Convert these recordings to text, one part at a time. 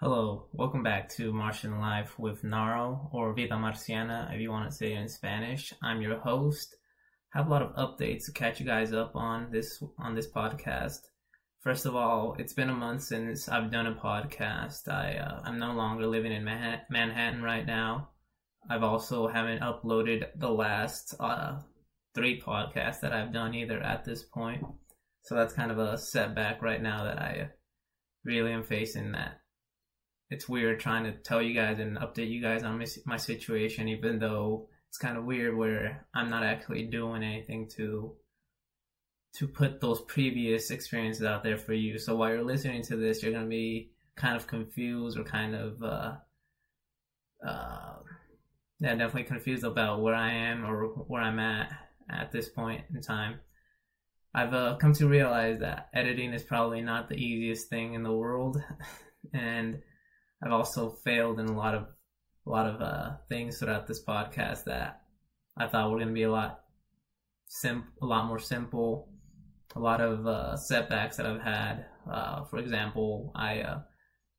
Hello, welcome back to Martian Life with Naro or Vida Marciana if you want to say it in Spanish. I'm your host. I have a lot of updates to catch you guys up on this on this podcast. First of all, it's been a month since I've done a podcast. I uh, I'm no longer living in Manhattan right now. I've also haven't uploaded the last uh, three podcasts that I've done either at this point. So that's kind of a setback right now that I really am facing that it's weird trying to tell you guys and update you guys on my, my situation, even though it's kind of weird where I'm not actually doing anything to to put those previous experiences out there for you. So while you're listening to this, you're gonna be kind of confused or kind of uh, uh, yeah, definitely confused about where I am or where I'm at at this point in time. I've uh, come to realize that editing is probably not the easiest thing in the world, and I've also failed in a lot of a lot of uh, things throughout this podcast that I thought were going to be a lot sim a lot more simple. A lot of uh, setbacks that I've had. Uh, for example, I uh,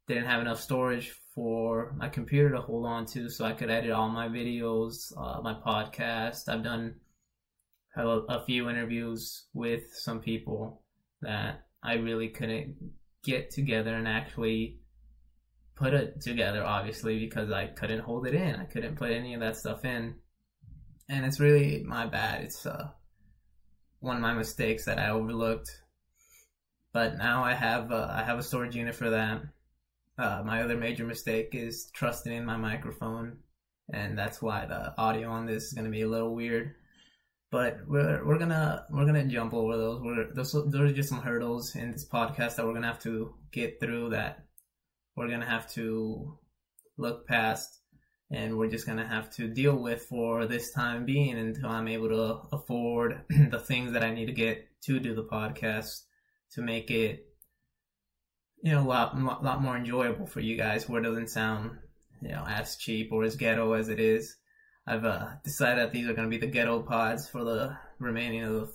didn't have enough storage for my computer to hold on to, so I could edit all my videos, uh, my podcast. I've done a, a few interviews with some people that I really couldn't get together and actually put it together, obviously, because I couldn't hold it in. I couldn't put any of that stuff in. And it's really my bad. It's uh, one of my mistakes that I overlooked. But now I have uh, I have a storage unit for that. Uh, my other major mistake is trusting in my microphone, and that's why the audio on this is going to be a little weird. But we're we're gonna we're gonna jump over those. We're those those are just some hurdles in this podcast that we're gonna have to get through. That we're going to have to look past and we're just going to have to deal with for this time being until I'm able to afford the things that I need to get to do the podcast to make it you know a lot a lot more enjoyable for you guys where it doesn't sound you know as cheap or as ghetto as it is. I've uh, decided that these are going to be the ghetto pods for the remaining of the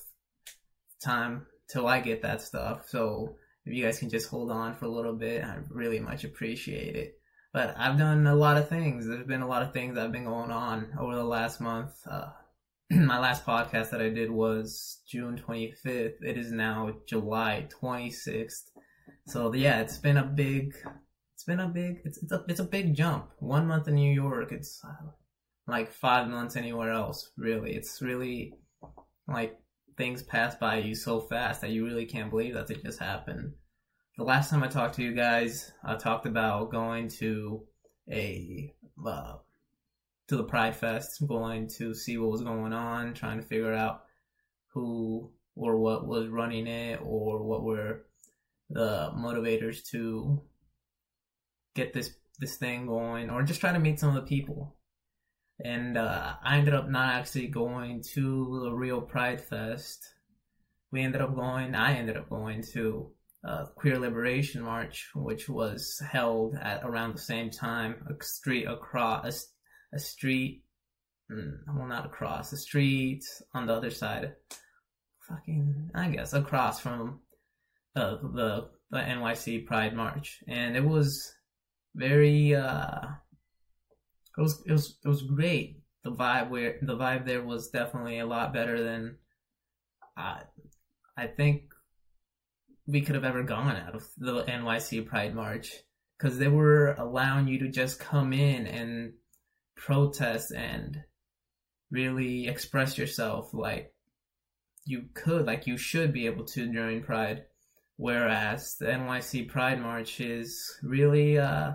time till I get that stuff. So if you guys can just hold on for a little bit, I really much appreciate it. But I've done a lot of things. There's been a lot of things that have been going on over the last month. Uh, my last podcast that I did was June 25th. It is now July 26th. So yeah, it's been a big, it's been a big, it's it's a it's a big jump. One month in New York, it's uh, like five months anywhere else. Really, it's really like things pass by you so fast that you really can't believe that they just happened. The last time I talked to you guys, I talked about going to a uh, to the Pride Fest, going to see what was going on, trying to figure out who or what was running it or what were the motivators to get this this thing going or just trying to meet some of the people and uh, I ended up not actually going to the real Pride Fest. We ended up going. I ended up going to a Queer Liberation March, which was held at around the same time. A street across a, a street, mm, well, not across the street on the other side. Fucking, I guess across from uh, the the NYC Pride March, and it was very. uh it was it was it was great. The vibe where the vibe there was definitely a lot better than I I think we could have ever gone out of the NYC Pride March because they were allowing you to just come in and protest and really express yourself like you could, like you should be able to during Pride. Whereas the NYC Pride March is really uh,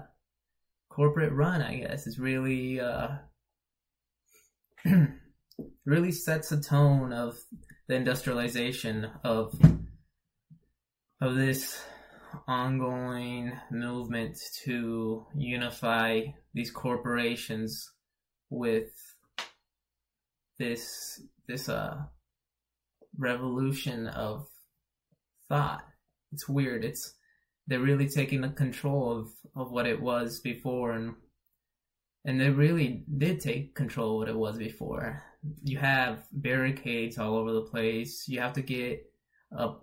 corporate run, I guess, is really uh, really sets a tone of the industrialization of of this ongoing movement to unify these corporations with this this uh revolution of thought. It's weird. It's they're really taking the control of, of what it was before and and they really did take control of what it was before. You have barricades all over the place. You have to get a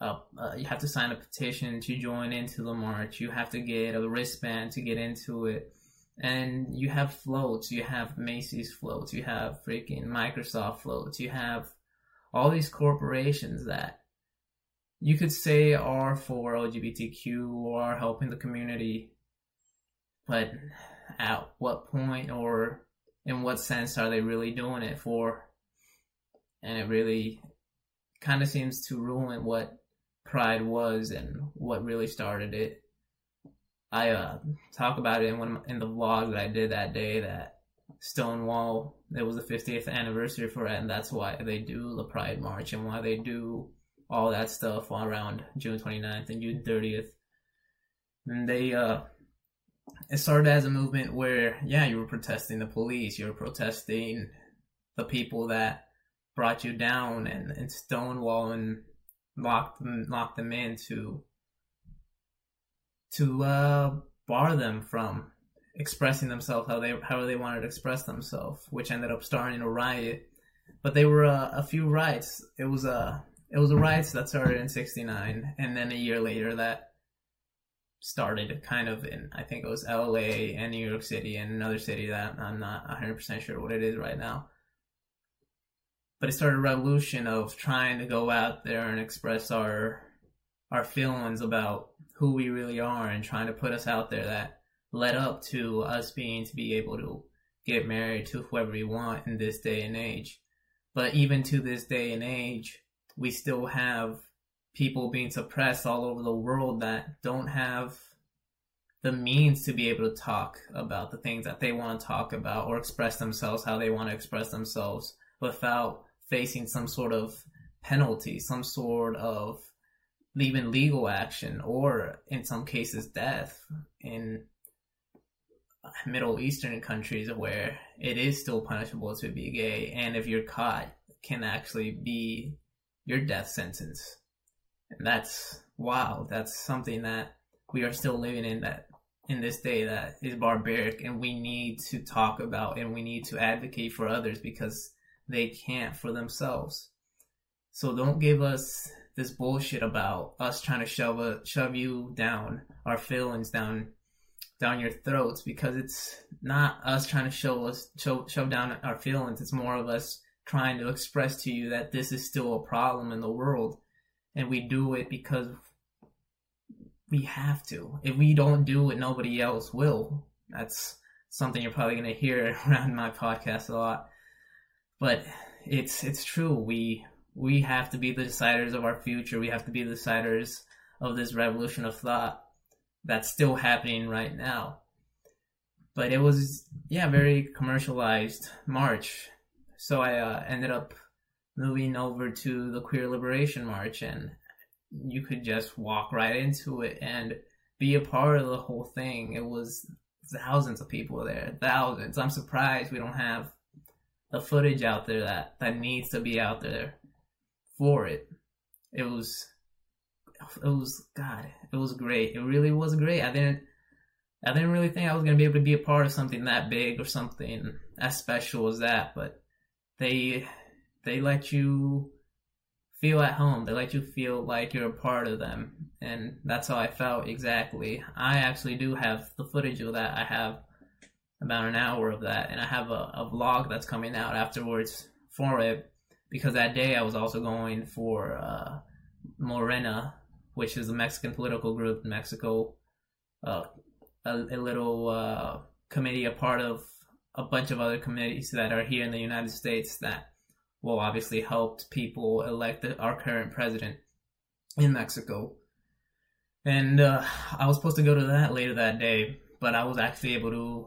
uh, you have to sign a petition to join into the march. You have to get a wristband to get into it. And you have floats, you have Macy's floats, you have freaking Microsoft floats, you have all these corporations that you could say are for LGBTQ or helping the community, but at what point or in what sense are they really doing it for? And it really kind of seems to ruin what Pride was and what really started it. I uh, talk about it in one in the vlog that I did that day that Stonewall it was the 50th anniversary for it and that's why they do the Pride March and why they do all that stuff around June 29th and June 30th. And they uh it started as a movement where yeah, you were protesting the police, you were protesting the people that brought you down and, and Stonewall and lock them locked them in to to uh, bar them from expressing themselves how they how they wanted to express themselves, which ended up starting a riot. But they were uh, a few riots. It was a uh, it was a riots that started in '69, and then a year later that started kind of in I think it was L.A. and New York City and another city that I'm not 100 percent sure what it is right now but it started a revolution of trying to go out there and express our our feelings about who we really are and trying to put us out there that led up to us being to be able to get married to whoever we want in this day and age. But even to this day and age, we still have people being suppressed all over the world that don't have the means to be able to talk about the things that they want to talk about or express themselves how they want to express themselves without facing some sort of penalty, some sort of even legal action, or in some cases, death in Middle Eastern countries where it is still punishable to be gay, and if you're caught, can actually be your death sentence. And that's wow. That's something that we are still living in that in this day that is barbaric, and we need to talk about and we need to advocate for others because they can't for themselves. So don't give us this bullshit about us trying to shove a, shove you down, our feelings down down your throats because it's not us trying to show us shove, shove down our feelings. It's more of us trying to express to you that this is still a problem in the world, and we do it because we have to. If we don't do it, nobody else will. That's something you're probably going to hear around my podcast a lot but it's it's true. We we have to be the deciders of our future. We have to be the deciders of this revolution of thought that's still happening right now. But it was yeah, very commercialized march. So I uh, ended up moving over to the Queer Liberation March, and you could just walk right into it and be a part of the whole thing. It was thousands of people there, thousands. I'm surprised we don't have the footage out there that that needs to be out there for it. It was it was God, it was great. It really was great. I didn't I didn't really think I was gonna be able to be a part of something that big or something as special as that, but they they let you feel at home. They let you feel like you're a part of them. And that's how I felt exactly. I actually do have the footage of that. I have about an hour of that, and I have a, a vlog that's coming out afterwards for it because that day I was also going for uh, Morena, which is a Mexican political group in Mexico, uh, a, a, little uh, committee, a part of a bunch of other committees that are here in the United States that will obviously help people elect the, our current president in Mexico. And uh, I was supposed to go to that later that day, but I was actually able to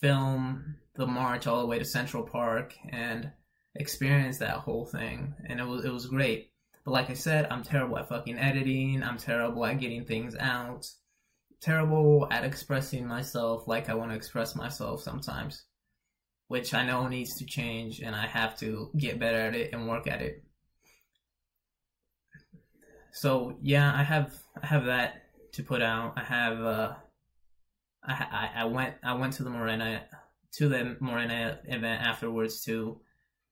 film the march all the way to Central Park and experience that whole thing. And it was it was great. But like I said, I'm terrible at fucking editing. I'm terrible at getting things out. Terrible at expressing myself like I want to express myself sometimes. Which I know needs to change and I have to get better at it and work at it. So yeah, I have I have that to put out. I have uh I, I, went I went to the Morena to the Morena event afterwards too.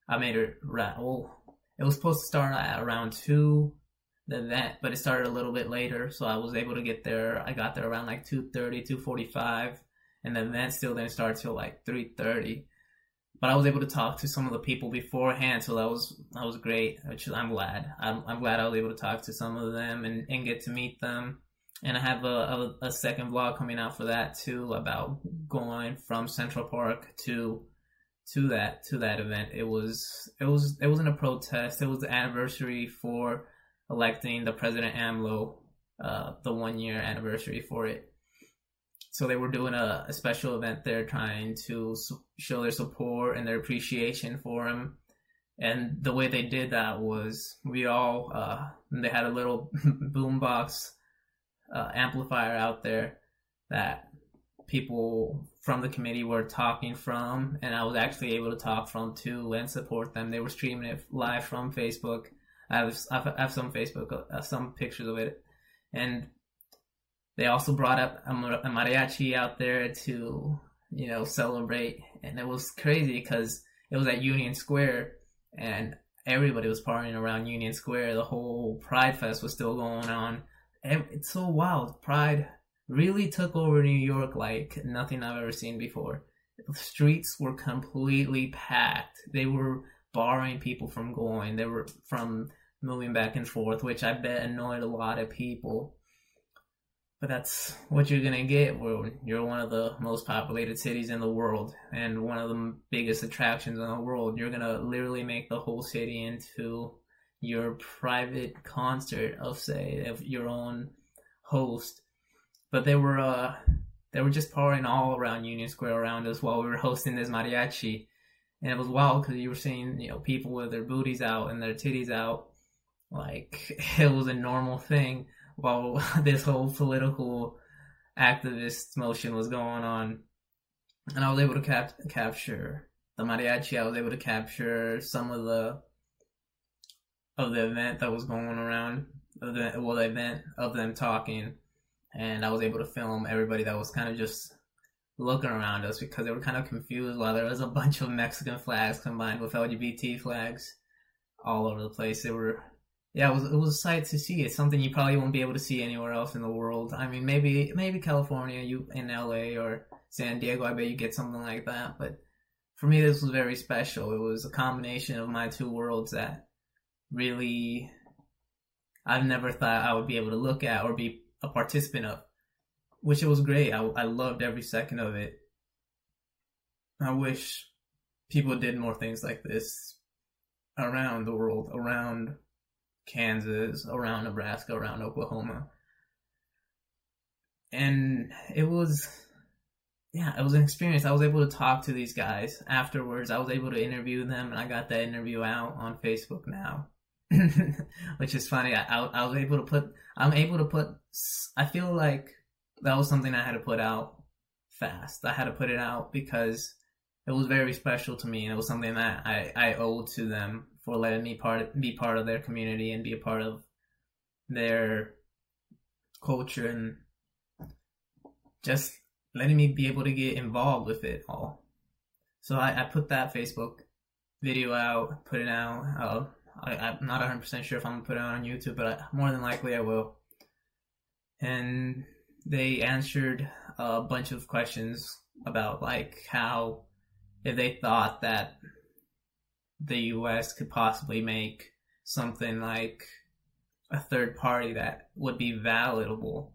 I made it right. Well, it was supposed to start at around two. the event, but it started a little bit later, so I was able to get there. I got there around like 2.30, 2.45, and the event still didn't start till like 3.30. But I was able to talk to some of the people beforehand, so that was that was great. Which I'm glad. I'm, I'm glad I was able to talk to some of them and, and get to meet them. And I have a, a, a second vlog coming out for that too about going from Central Park to to that to that event. It was it was it wasn't a protest. It was the anniversary for electing the President AMLO, uh, the one year anniversary for it. So they were doing a, a special event there, trying to su- show their support and their appreciation for him. And the way they did that was we all uh, they had a little boombox uh, amplifier out there that people from the committee were talking from, and I was actually able to talk from too and support them. They were streaming it live from Facebook. I have I have some Facebook uh, some pictures of it, and they also brought up a, mariachi out there to you know celebrate, and it was crazy because it was at Union Square, and everybody was partying around Union Square. The whole Pride Fest was still going on. It's so wild. Pride really took over New York like nothing I've ever seen before. The streets were completely packed. They were barring people from going. They were from moving back and forth, which I bet annoyed a lot of people. But that's what you're gonna get when you're one of the most populated cities in the world and one of the biggest attractions in the world. You're gonna literally make the whole city into your private concert of say of your own host. But they were uh they were just pouring all around Union Square around us while we were hosting this mariachi. And it was wild because you were seeing, you know, people with their booties out and their titties out like it was a normal thing while this whole political activist motion was going on. And I was able to cap- capture the mariachi. I was able to capture some of the of the event that was going around, of the well, the event of them talking, and I was able to film everybody that was kind of just looking around us because they were kind of confused while there was a bunch of Mexican flags combined with LGBT flags all over the place. They were yeah, it was it was a sight to see. It's something you probably won't be able to see anywhere else in the world. I mean, maybe maybe California, you in LA or San Diego, I bet you get something like that. But for me, this was very special. It was a combination of my two worlds that really I've never thought I would be able to look at or be a participant of. Which it was great. I I loved every second of it. I wish people did more things like this around the world, around Kansas, around Nebraska, around Oklahoma. And it was, yeah, it was an experience. I was able to talk to these guys afterwards. I was able to interview them, and I got that interview out on Facebook now. Which is funny. I, I, was able to put, I'm able to put, I feel like that was something I had to put out fast. I had to put it out because it was very special to me and it was something that I, I owed to them for letting me part be part of their community and be a part of their culture and just letting me be able to get involved with it all. So I, I put that Facebook video out, put it out. Uh, I, am not 100% sure if I'm to put it out on YouTube, but I, more than likely I will. And they answered a bunch of questions about like how if they thought that the US could possibly make something like a third party that would be validable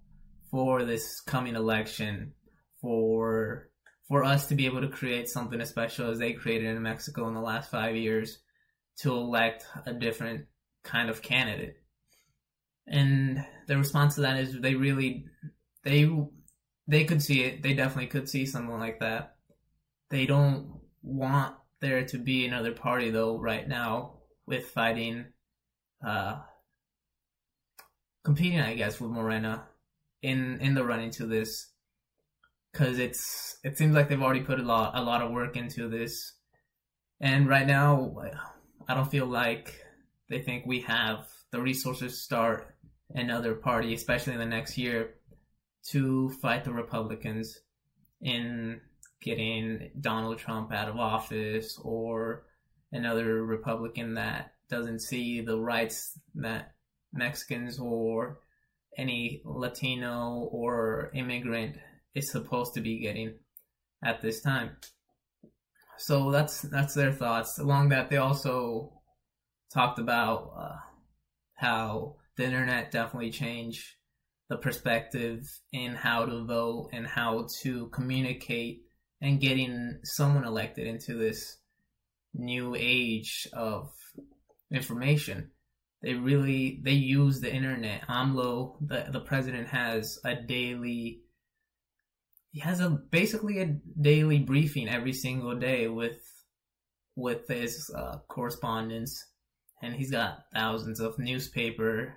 for this coming election for for us to be able to create something as special as they created in Mexico in the last five years to elect a different kind of candidate. And the response to that is they really they they could see it. They definitely could see something like that. They don't want there to be another party though right now with fighting uh competing I guess with Morena in in the running to this. Cuz it's it seems like they've already put a lot a lot of work into this. And right now I don't feel like they think we have the resources to start another party especially in the next year to fight the Republicans in getting Donald Trump out of office or another Republican that doesn't see the rights that Mexicans or any Latino or immigrant is supposed to be getting at this time. So that's that's their thoughts. Along that, they also talked about uh, how the internet definitely changed the perspective in how to vote and how to communicate and getting someone elected into this new age of information. They really they use the internet. AMLO, the the president has a daily he has a basically a daily briefing every single day with with his uh, correspondence, and he's got thousands of newspaper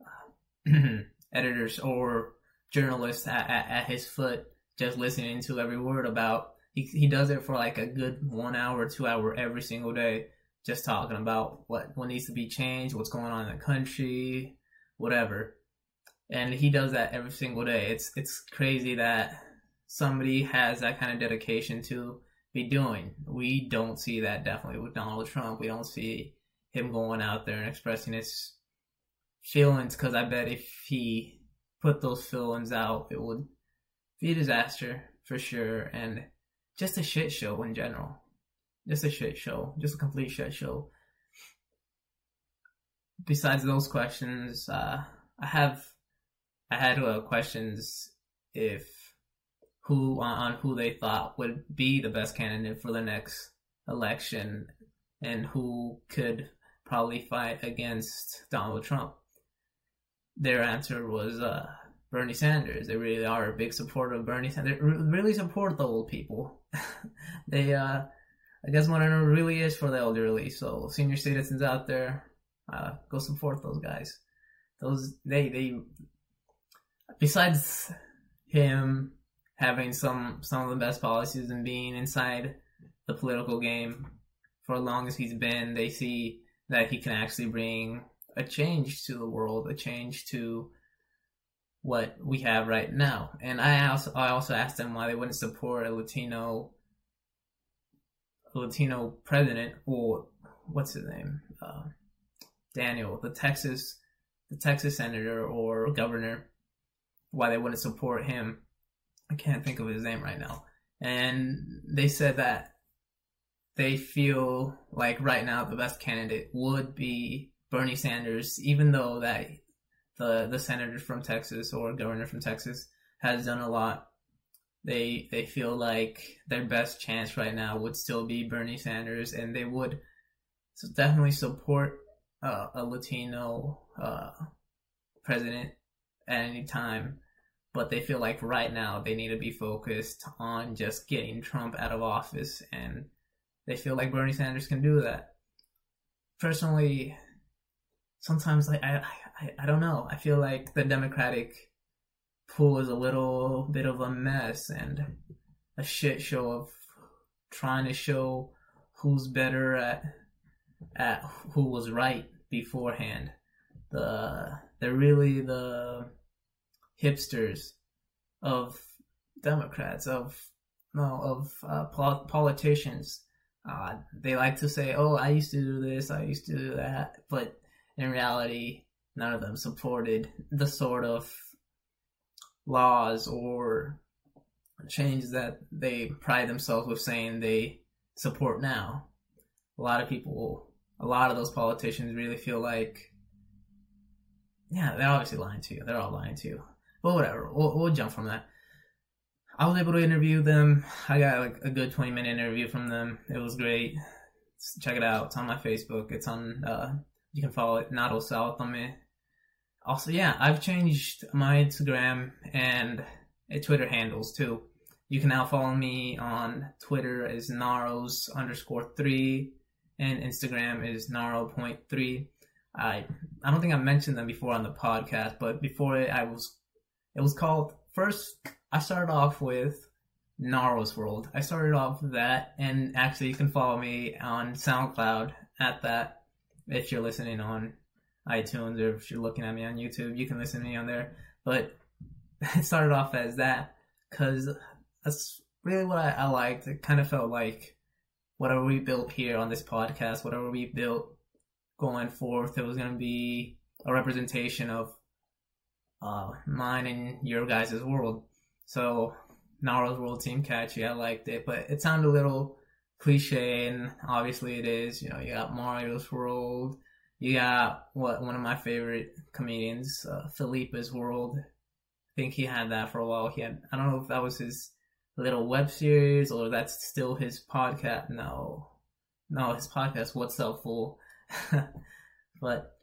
uh, editors or journalists at, at, at, his foot, just listening to every word about. He he does it for like a good one hour, two hour every single day, just talking about what what needs to be changed, what's going on in the country, whatever. And he does that every single day. It's it's crazy that somebody has that kind of dedication to be doing. We don't see that definitely with Donald Trump. We don't see him going out there and expressing his feelings because I bet if he put those feelings out, it would be a disaster for sure and just a shit show in general. Just a shit show, just a complete shit show. Besides those questions, uh, I have I had uh, questions if who on who they thought would be the best candidate for the next election and who could probably fight against Donald Trump. Their answer was uh, Bernie Sanders. They really are a big supporter of Bernie Sanders. They really support the old people. they, uh, I guess, Morena really is for the elderly. So, senior citizens out there, uh, go support those guys. Those they they. Besides him having some some of the best policies and being inside the political game for as long as he's been. They see that he can actually bring a change to the world, a change to what we have right now. And I also I also asked them why they wouldn't support a Latino a Latino president or what's his name uh, Daniel, the Texas the Texas senator or governor, why they wouldn't support him I can't think of his name right now. And they said that they feel like right now the best candidate would be Bernie Sanders, even though that the the senator from Texas or governor from Texas has done a lot. They they feel like their best chance right now would still be Bernie Sanders, and they would definitely support uh, a Latino uh, president at any time but they feel like right now they need to be focused on just getting Trump out of office, and they feel like Bernie Sanders can do that. Personally, sometimes I I, I, I don't know. I feel like the Democratic pool is a little bit of a mess and a shit show of trying to show who's better at at who was right beforehand. The they're really the hipsters of Democrats, of no, of uh, politicians. Uh, they like to say, "Oh, I used to do this, I used to do that," but in reality, none of them supported the sort of laws or changes that they pride themselves with saying they support now. A lot of people, a lot of those politicians really feel like, yeah, they're obviously lying to you. They're all lying to you. But whatever, we'll, we'll jump from that. I was able to interview them. I got like a good 20 minute interview from them. It was great. Check it out. It's on my Facebook. It's on, uh, you can follow it, Naro South on me. Also, yeah, I've changed my Instagram and uh, Twitter handles too. You can now follow me on Twitter as Naros underscore three and Instagram is Naro point three. I I don't think I mentioned them before on the podcast, but before it, I was it was called first. I started off with Naro's World. I started off with that, and actually, you can follow me on SoundCloud at that. If you're listening on iTunes or if you're looking at me on YouTube, you can listen to me on there. But it started off as that because that's really what I, I liked. It kind of felt like whatever we built here on this podcast, whatever we built going forth, it was going to be a representation of uh, mine and your guys' world. So Naro's World Team catchy. I liked it, but it sounded a little cliche, and obviously it is. You know, you got Mario's World, you got what one of my favorite comedians, uh, Felipe's World. I think he had that for a while. He had I don't know if that was his little web series or that's still his podcast. No, no, his podcast. What's up, fool? but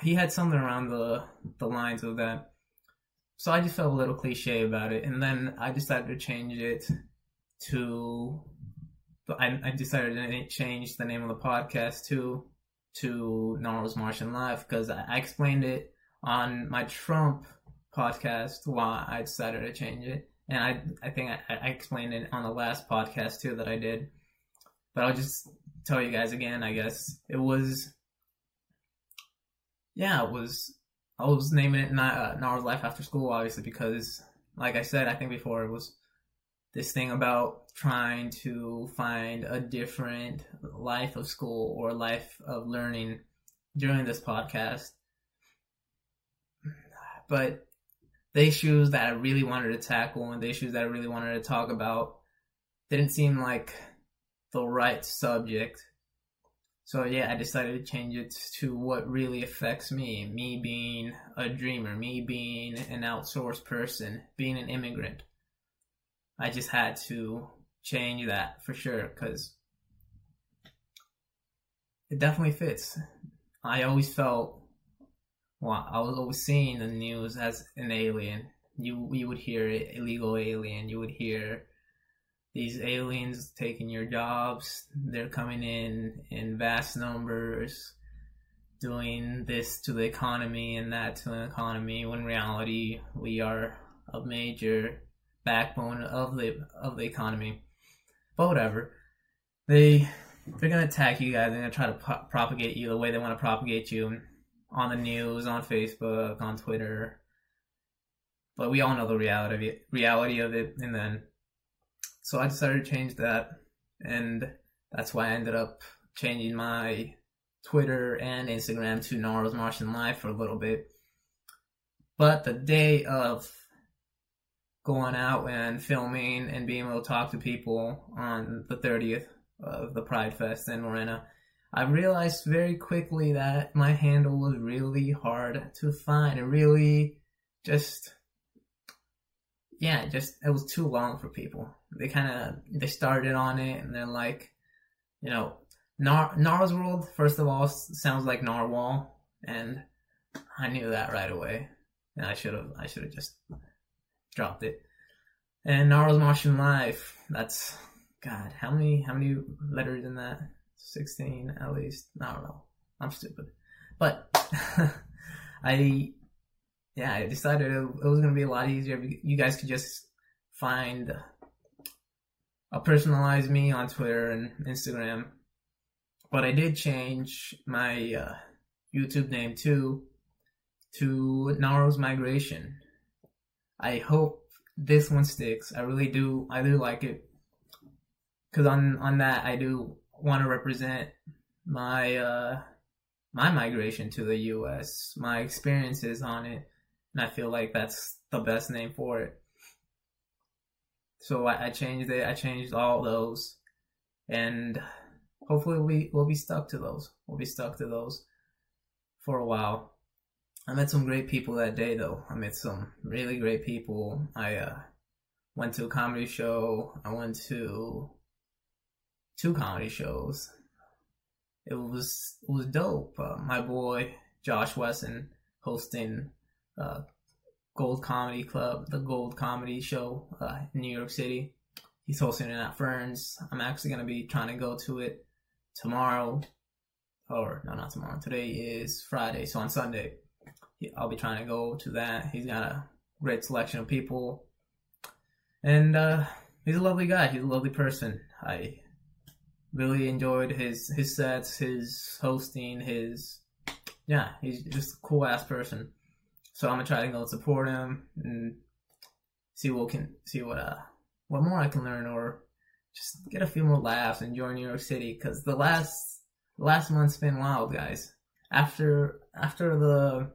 he had something around the the lines of that. So I just felt a little cliche about it, and then I decided to change it to. I, I decided to change the name of the podcast to to Naro's Martian Life because I, I explained it on my Trump podcast why I decided to change it, and I I think I, I explained it on the last podcast too that I did, but I'll just tell you guys again. I guess it was yeah, it was I was naming it uh, Life After School, obviously, because, like I said, I think before it was this thing about trying to find a different life of school or life of learning during this podcast. But the issues that I really wanted to tackle and the issues that I really wanted to talk about didn't seem like the right subject so yeah, I decided to change it to what really affects me. Me being a dreamer, me being an outsourced person, being an immigrant. I just had to change that for sure because it definitely fits. I always felt, well, I was always seeing the news as an alien. You you would hear illegal alien. You would hear these aliens taking your jobs. They're coming in in vast numbers, doing this to the economy and that to the economy. When reality, we are a major backbone of the of the economy. But whatever, they they're gonna attack you guys. They're gonna try to pro- propagate you the way they want to propagate you on the news, on Facebook, on Twitter. But we all know the reality of it, reality of it, and then so I decided to change that, and that's why I ended up changing my Twitter and Instagram to Naro's Martian Life for a little bit. But the day of going out and filming and being able to talk to people on the 30th of the Pride Fest in Morena, I realized very quickly that my handle was really hard to find. It really just yeah, just it was too long for people. They kind of they started on it and they're like, you know, Nar- Naro's World first of all sounds like Narwhal, and I knew that right away, and I should have I should have just dropped it. And Naro's Martian Life, that's God, how many how many letters in that? Sixteen at least. I don't know. I'm stupid, but I yeah, I decided it, it was to be a lot easier. You guys could just find a personalized me on Twitter and Instagram. But I did change my uh, YouTube name too to Naro's Migration. I hope this one sticks. I really do. I do like it because on on that I do want to represent my uh, my migration to the U.S. My experiences on it and I feel like that's the best name for it. So I, I changed it. I changed all those, and hopefully we we'll be stuck to those. We'll be stuck to those for a while. I met some great people that day, though. I met some really great people. I uh, went to a comedy show. I went to two comedy shows. It was it was dope. Uh, my boy Josh Wesson hosting uh, Gold Comedy Club, the Gold Comedy Show uh, in New York City. He's hosting it at Ferns. I'm actually to be trying to go to it tomorrow. Or, no, not tomorrow. Today is Friday, so on Sunday, I'll be trying to go to that. He's got a great selection of people. And uh, he's a lovely guy. He's a lovely person. I really enjoyed his his sets, his hosting, his yeah, he's just a cool ass person. So I'm gonna try to go support him and see what can see what uh what more I can learn or just get a few more laughs and join New York City because the last last month's been wild, guys. after after the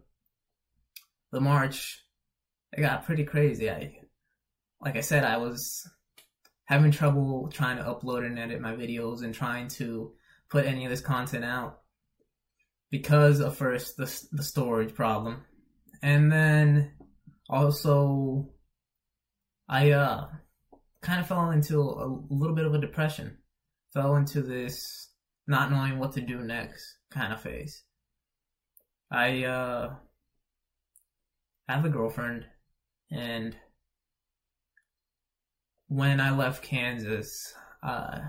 the march, it got pretty crazy. I like I said, I was having trouble trying to upload and edit my videos and trying to put any of this content out because of first the the storage problem, and then also I uh kind of fell into a, little bit of a depression, fell into this not knowing what to do next kind of phase. I uh have a girlfriend and when I left Kansas, uh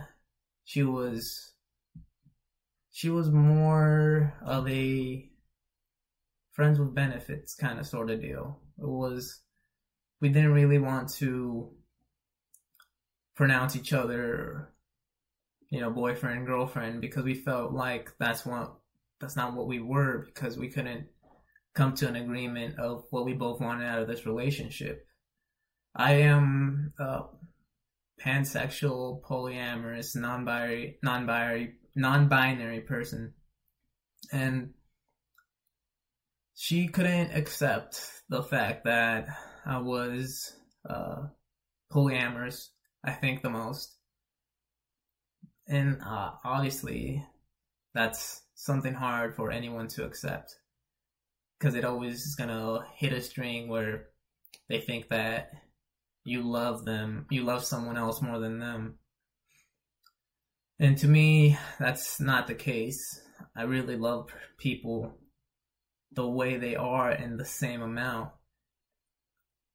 she was she was more of a friends with benefits kind of sort of deal. It was we didn't really want to pronounce each other you know boyfriend girlfriend because we felt like that's what that's not what we were because we couldn't come to an agreement of what we both wanted out of this relationship. I am a pansexual polyamorous non-binary non-binary non-binary person. And she couldn't accept the fact that i was uh, polyamorous i think the most. And uh, obviously that's something hard for anyone to accept because it always is gonna hit a string where they think that you love them you love someone else more than them and to me, that's not the case. I really love people the way they are in the same amount.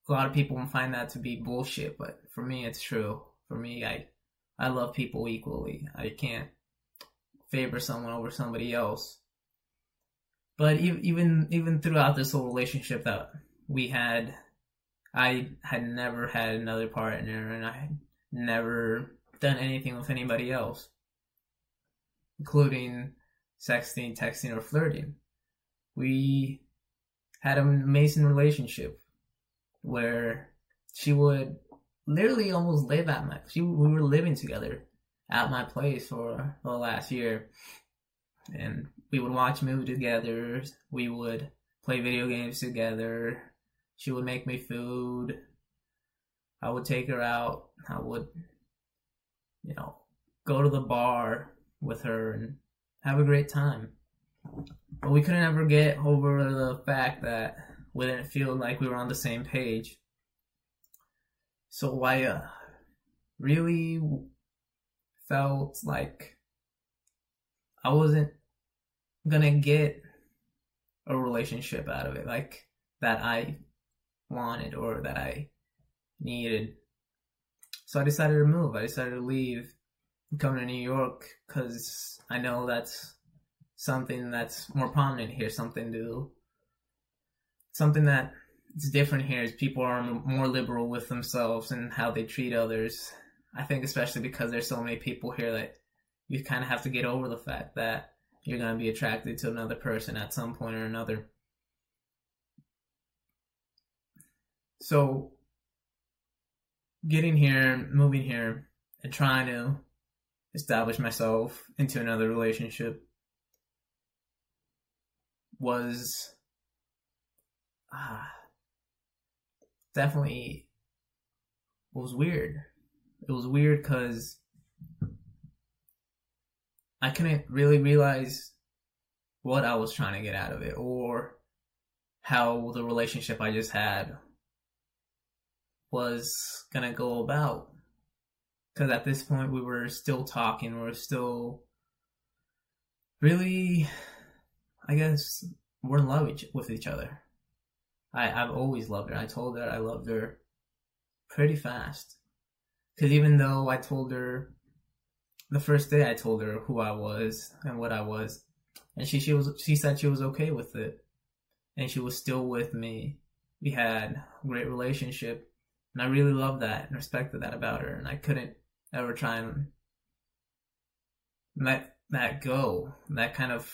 A lot of people find that to be bullshit, but for me, it's true. For me, I I love people equally. I can't favor someone over somebody else. But even even throughout this whole relationship that we had, I had never had another partner, and I had never done anything with anybody else, including sexting, texting, or flirting. We had an amazing relationship where she would literally almost live at my she we were living together at my place for the last year and we would watch movies together we would play video games together she would make me food i would take her out i would you know, go to the bar with her and have a great time. But we couldn't ever get over the fact that we didn't feel like we were on the same page. So I uh, really felt like I wasn't gonna get a relationship out of it, like that I wanted or that I needed. So I decided to move. I decided to leave come to New York because I know that's something that's more prominent here, something to something that is different here is people are more liberal with themselves and how they treat others. I think especially because there's so many people here that you kind of have to get over the fact that you're going to be attracted to another person at some point or another. So getting here, moving here, and trying to establish myself into another relationship was uh, definitely was weird. It was weird because I couldn't really realize what I was trying to get out of it or how the relationship I just had was gonna go about. Because at this point, we were still talking. We are still really, I guess, we're in love with each other. I, I've always loved her. I told her I loved her pretty fast. Because even though I told her the first day, I told her who I was and what I was, and she she was she said she was okay with it, and she was still with me. We had a great relationship, and I really loved that and respected that about her. And I couldn't ever try and let that go. That kind of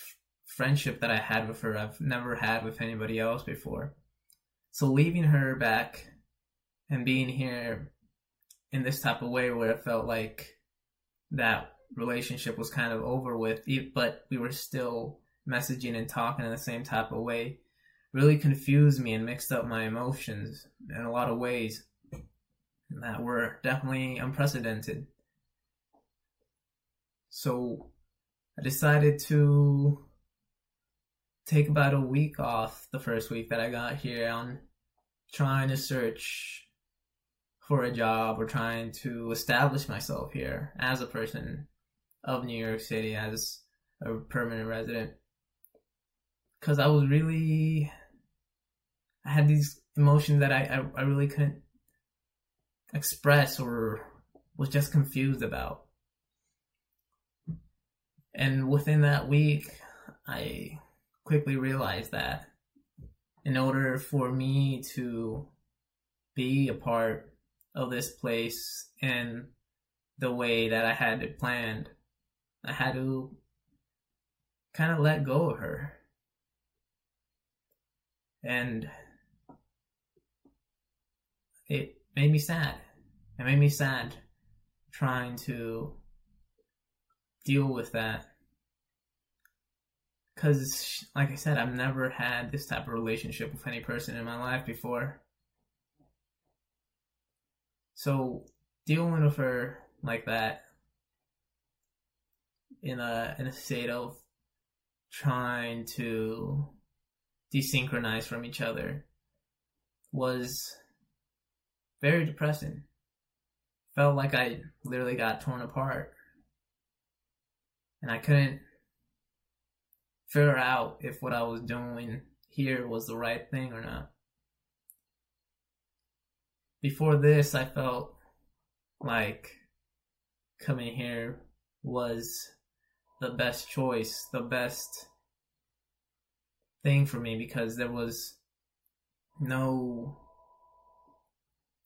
friendship that I had with her, I've never had with anybody else before. So leaving her back and being here in this type of way where it felt like that relationship was kind of over with, but we were still messaging and talking in the same type of way really confused me and mixed up my emotions in a lot of ways that were definitely unprecedented. So I decided to take about a week off the first week that I got here on trying to search for a job or trying to establish myself here as a person of New York City as a permanent resident. Because I was really, I had these emotions that I, I, I really couldn't express or was just confused about. And within that week, I quickly realized that in order for me to be a part of this place in the way that I had it planned, I had to kind of let go of her. And it made me sad. It made me sad trying to deal with that because like i said i've never had this type of relationship with any person in my life before so dealing with her like that in a in a state of trying to desynchronize from each other was very depressing felt like i literally got torn apart and i couldn't figure out if what I was doing here was the right thing or not. Before this, I felt like coming here was the best choice, the best thing for me because there was no.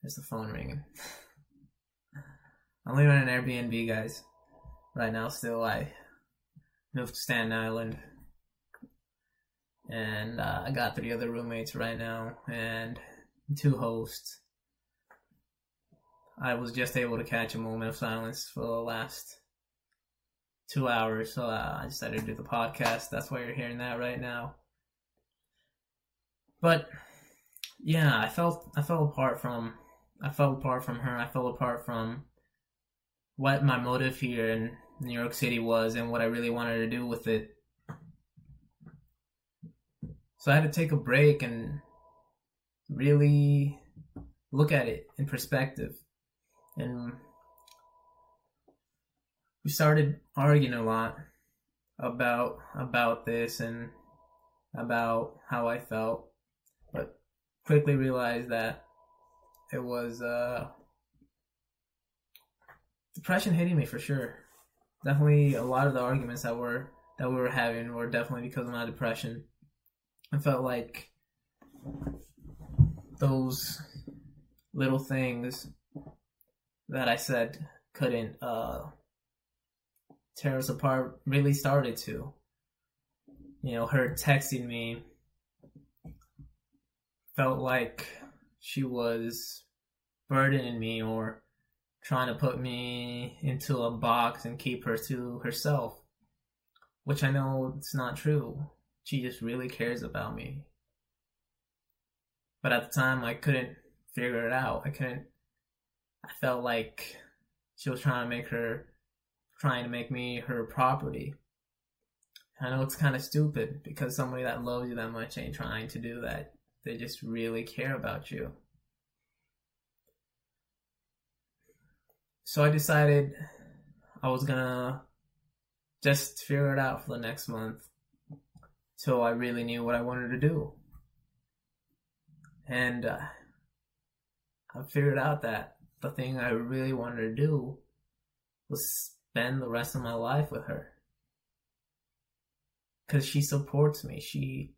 There's the phone ringing. I'm living on an Airbnb, guys. Right now, still, I moved to Staten Island and uh, I got three other roommates right now and two hosts. I was just able to catch a moment of silence for the last two hours, so uh, I decided to do the podcast. That's why you're hearing that right now. But yeah, I felt I fell apart from I fell apart from her. I fell apart from what my motive here in New York City was and what I really wanted to do with it. So I had to take a break and really look at it in perspective. And we started arguing a lot about about this and about how I felt, but quickly realized that it was uh, depression hitting me for sure. Definitely, a lot of the arguments that were that we were having were definitely because of my depression. I felt like those little things that I said couldn't uh, tear us apart really started to. You know, her texting me felt like she was burdening me or trying to put me into a box and keep her to herself, which I know it's not true. She just really cares about me. But at the time, I couldn't figure it out. I couldn't. I felt like she was trying to make her, trying to make me her property. I know it's kind of stupid because somebody that loves you that much ain't trying to do that. They just really care about you. So I decided I was gonna just figure it out for the next month till I really knew what I wanted to do. And uh, I figured out that the thing I really wanted to do was spend the rest of my life with her. Because she supports me. She,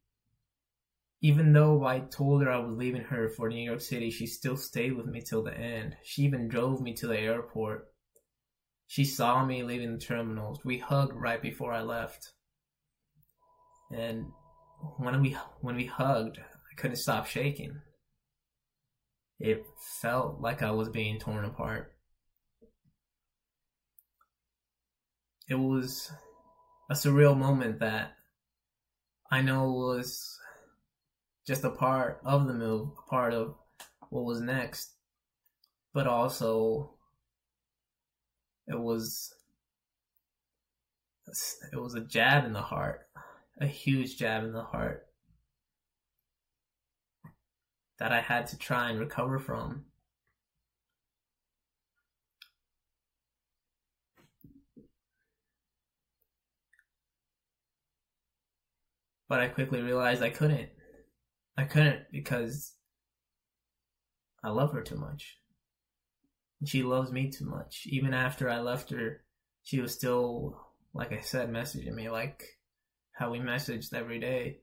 even though I told her I was leaving her for New York City, she still stayed with me till the end. She even drove me to the airport. She saw me leaving the terminals. We hugged right before I left and when we when we hugged, I couldn't stop shaking. It felt like I was being torn apart. It was a surreal moment that I know was just a part of the move, a part of what was next, but also it was it was a jab in the heart, a huge jab in the heart that I had to try and recover from. But I quickly realized I couldn't. I couldn't because I love her too much. She loves me too much. Even after I left her, she was still, like I said, messaging me like how we messaged every day.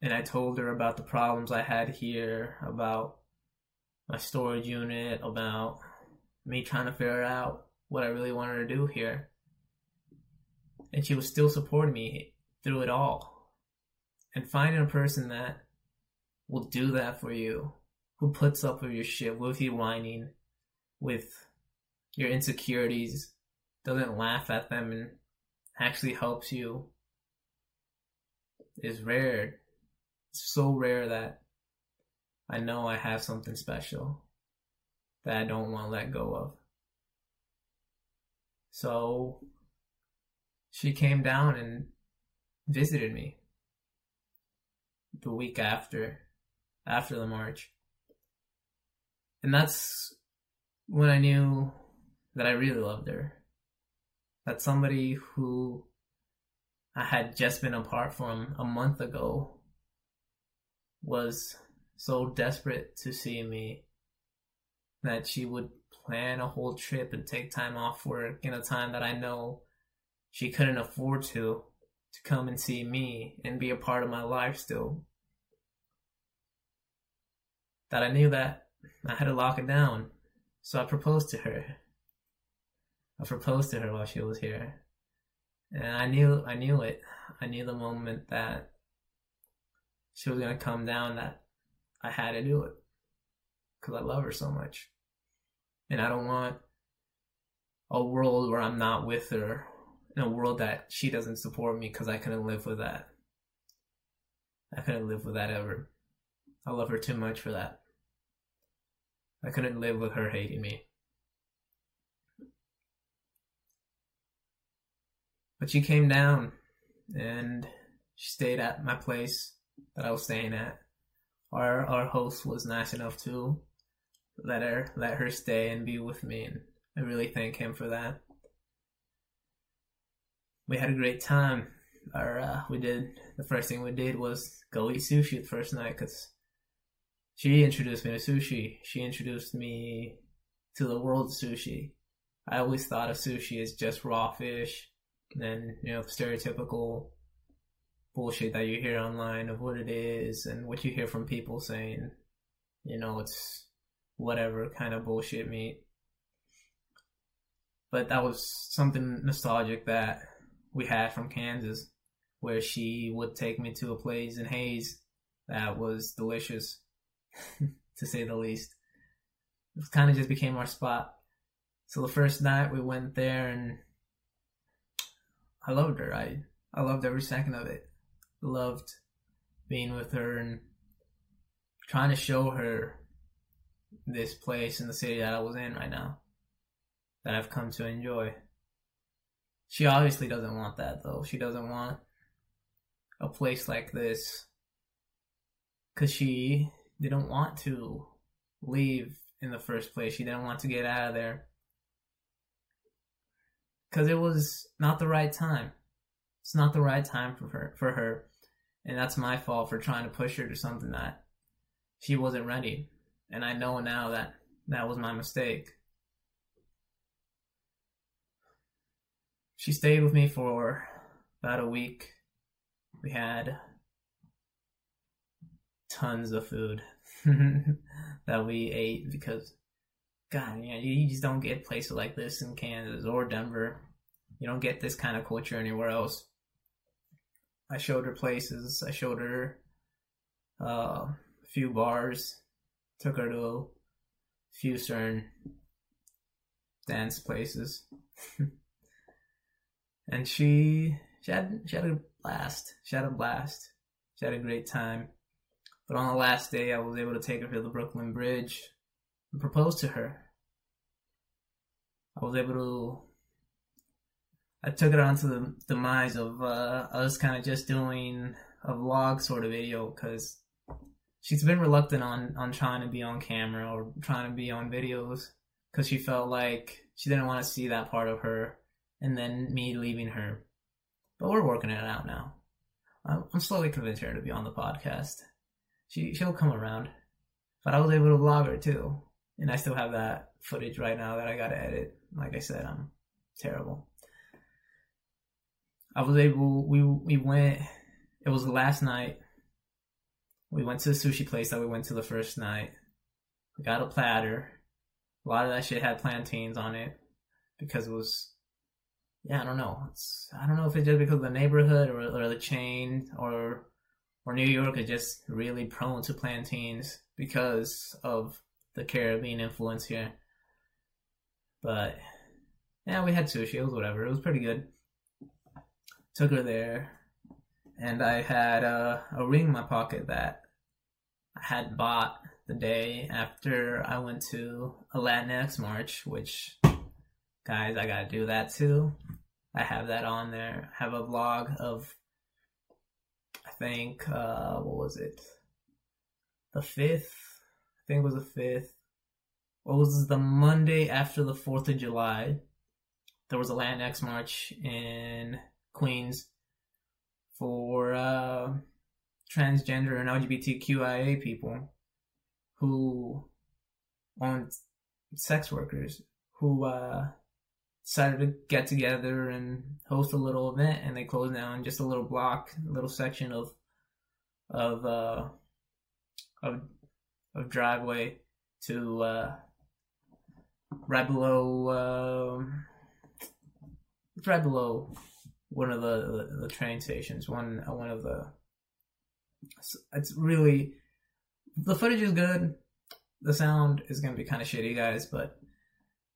And I told her about the problems I had here, about my storage unit, about me trying to figure out what I really wanted to do here. And she was still supporting me through it all. And finding a person that will do that for you, who puts up with your shit, with you whining, with your insecurities, doesn't laugh at them and actually helps you, is rare. So rare that I know I have something special that I don't want to let go of. So she came down and visited me the week after after the march. And that's when I knew that I really loved her. That somebody who I had just been apart from a month ago was so desperate to see me that she would plan a whole trip and take time off work in a time that I know she couldn't afford to to come and see me and be a part of my life still. That I knew that I had to lock it down. So I proposed to her. I proposed to her while she was here. And I knew I knew it. I knew the moment that she was gonna come down that I had to do it. Cause I love her so much. And I don't want a world where I'm not with her in a world that she doesn't support me because I couldn't live with that. I couldn't live with that ever. I love her too much for that. I couldn't live with her hating me. But she came down and she stayed at my place that I was staying at. Our our host was nice enough to let her let her stay and be with me and I really thank him for that we had a great time. Our uh, we did the first thing we did was go eat sushi the first night because she introduced me to sushi. She introduced me to the world sushi. I always thought of sushi as just raw fish, and then you know stereotypical bullshit that you hear online of what it is and what you hear from people saying, you know, it's whatever kind of bullshit meat. But that was something nostalgic that we had from Kansas, where she would take me to a place in Hays that was delicious, to say the least. It kind of just became our spot. So the first night we went there, and I loved her. I I loved every second of it. Loved being with her and trying to show her this place in the city that I was in right now that I've come to enjoy. She obviously doesn't want that though. She doesn't want a place like this because she didn't want to leave in the first place. She didn't want to get out of there because it was not the right time. It's not the right time for her. For her, and that's my fault for trying to push her to something that she wasn't ready. And I know now that that was my mistake. she stayed with me for about a week. We had tons of food that we ate because, God, you, know, you just don't get places like this in Kansas or Denver. You don't get this kind of culture anywhere else. I showed her places. I showed her uh, a few bars. Took her to a few certain dance places. and she she had she had a blast. She had a blast. She had a great time. But on the last day, I was able to take her to the Brooklyn Bridge and propose to her. I was able to. I took it onto the demise of uh, us kind of just doing a vlog sort of video because she's been reluctant on on trying to be on camera or trying to be on videos because she felt like she didn't want to see that part of her and then me leaving her. But we're working it out now. I'm slowly convincing her to be on the podcast. She she'll come around. But I was able to vlog her too, and I still have that footage right now that I gotta edit. Like I said, I'm terrible. I was able. We we went. It was the last night. We went to the sushi place that we went to the first night. We got a platter. A lot of that shit had plantains on it because it was yeah, I don't know. It's I don't know if it's just because of the neighborhood or, or the chain or or New York is just really prone to plantains because of the Caribbean influence here. But yeah, we had sushi. It was whatever. It was pretty good. Took her there, and I had a, a ring in my pocket that I had bought the day after I went to a Latinx march, which guys, I gotta do that too. I have that on there. I have a vlog of, I think, uh, what was it? The fifth. I think it was the fifth. What was the Monday after the Fourth of July? There was a Latinx march in Queens for uh, transgender and LGBTQIA people who aren't sex workers who uh, decided to get together and host a little event, and they closed down just a little block, a little section of of uh, of of driveway to uh, right below uh, right below one of the, the, the train stations. One uh, one of the it's really the footage is good. The sound is gonna be kind of shitty, guys, but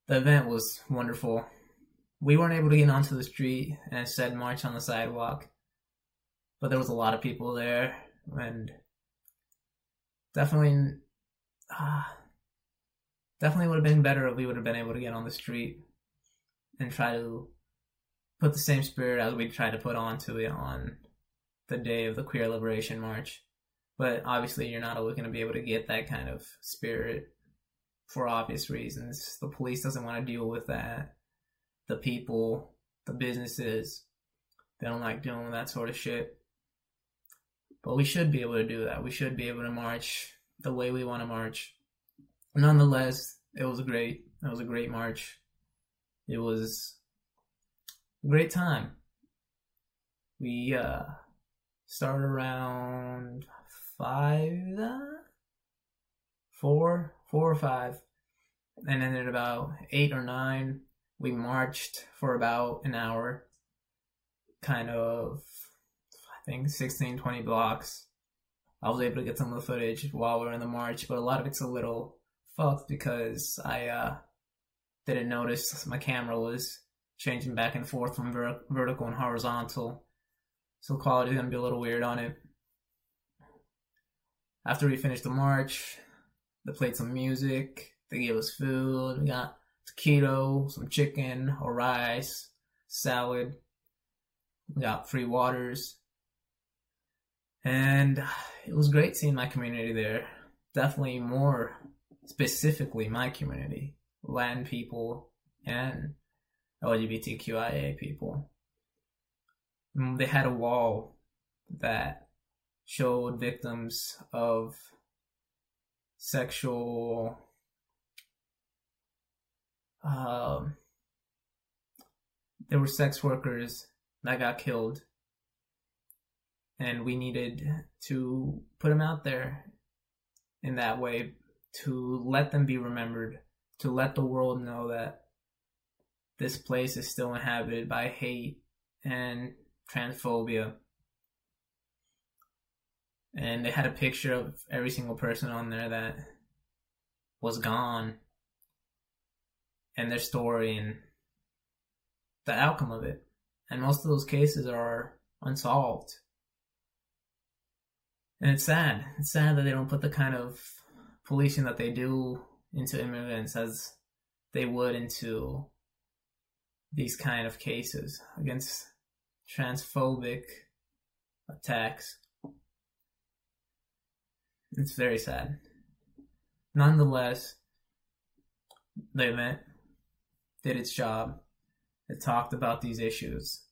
the event was wonderful. We weren't able to get onto the street and instead march on the sidewalk, but there was a lot of people there, and definitely, uh, definitely would have been better if we would have been able to get on the street and try to put the same spirit as we tried to put onto it on the day of the Queer Liberation March. But obviously, you're not always going to be able to get that kind of spirit for obvious reasons. The police doesn't want to deal with that. The people, the businesses, they don't like dealing with that sort of shit. But we should be able to do that. We should be able to march the way we want to march. Nonetheless, it was great. It was a great march. It was great time. We uh started around five, four, four or five, and then at about eight or nine, we marched for about an hour, kind of, I think 16, 20 blocks. I was able to get some of the footage while we are in the march, but a lot of it's a little fucked because I uh, didn't notice my camera was changing back and forth from ver- vertical and horizontal. So quality is going to be a little weird on it. After we finished the march, they played some music. They gave us food. We got keto, some chicken or rice, salad. We got free waters. And it was great seeing my community there. Definitely more specifically my community, Latin people and LGBTQIA people. Mm, they had a wall that showed victims of sexual um, there were sex workers that got killed and we needed to put them out there in that way to let them be remembered to let the world know that this place is still inhabited by hate and transphobia and they had a picture of every single person on there that was gone and their story and the outcome of it. And most of those cases are unsolved. And it's sad. It's sad that they don't put the kind of policing that they do into immigrants as they would into these kind of cases against transphobic attacks. It's very sad. Nonetheless, the event did its job. It talked about these issues.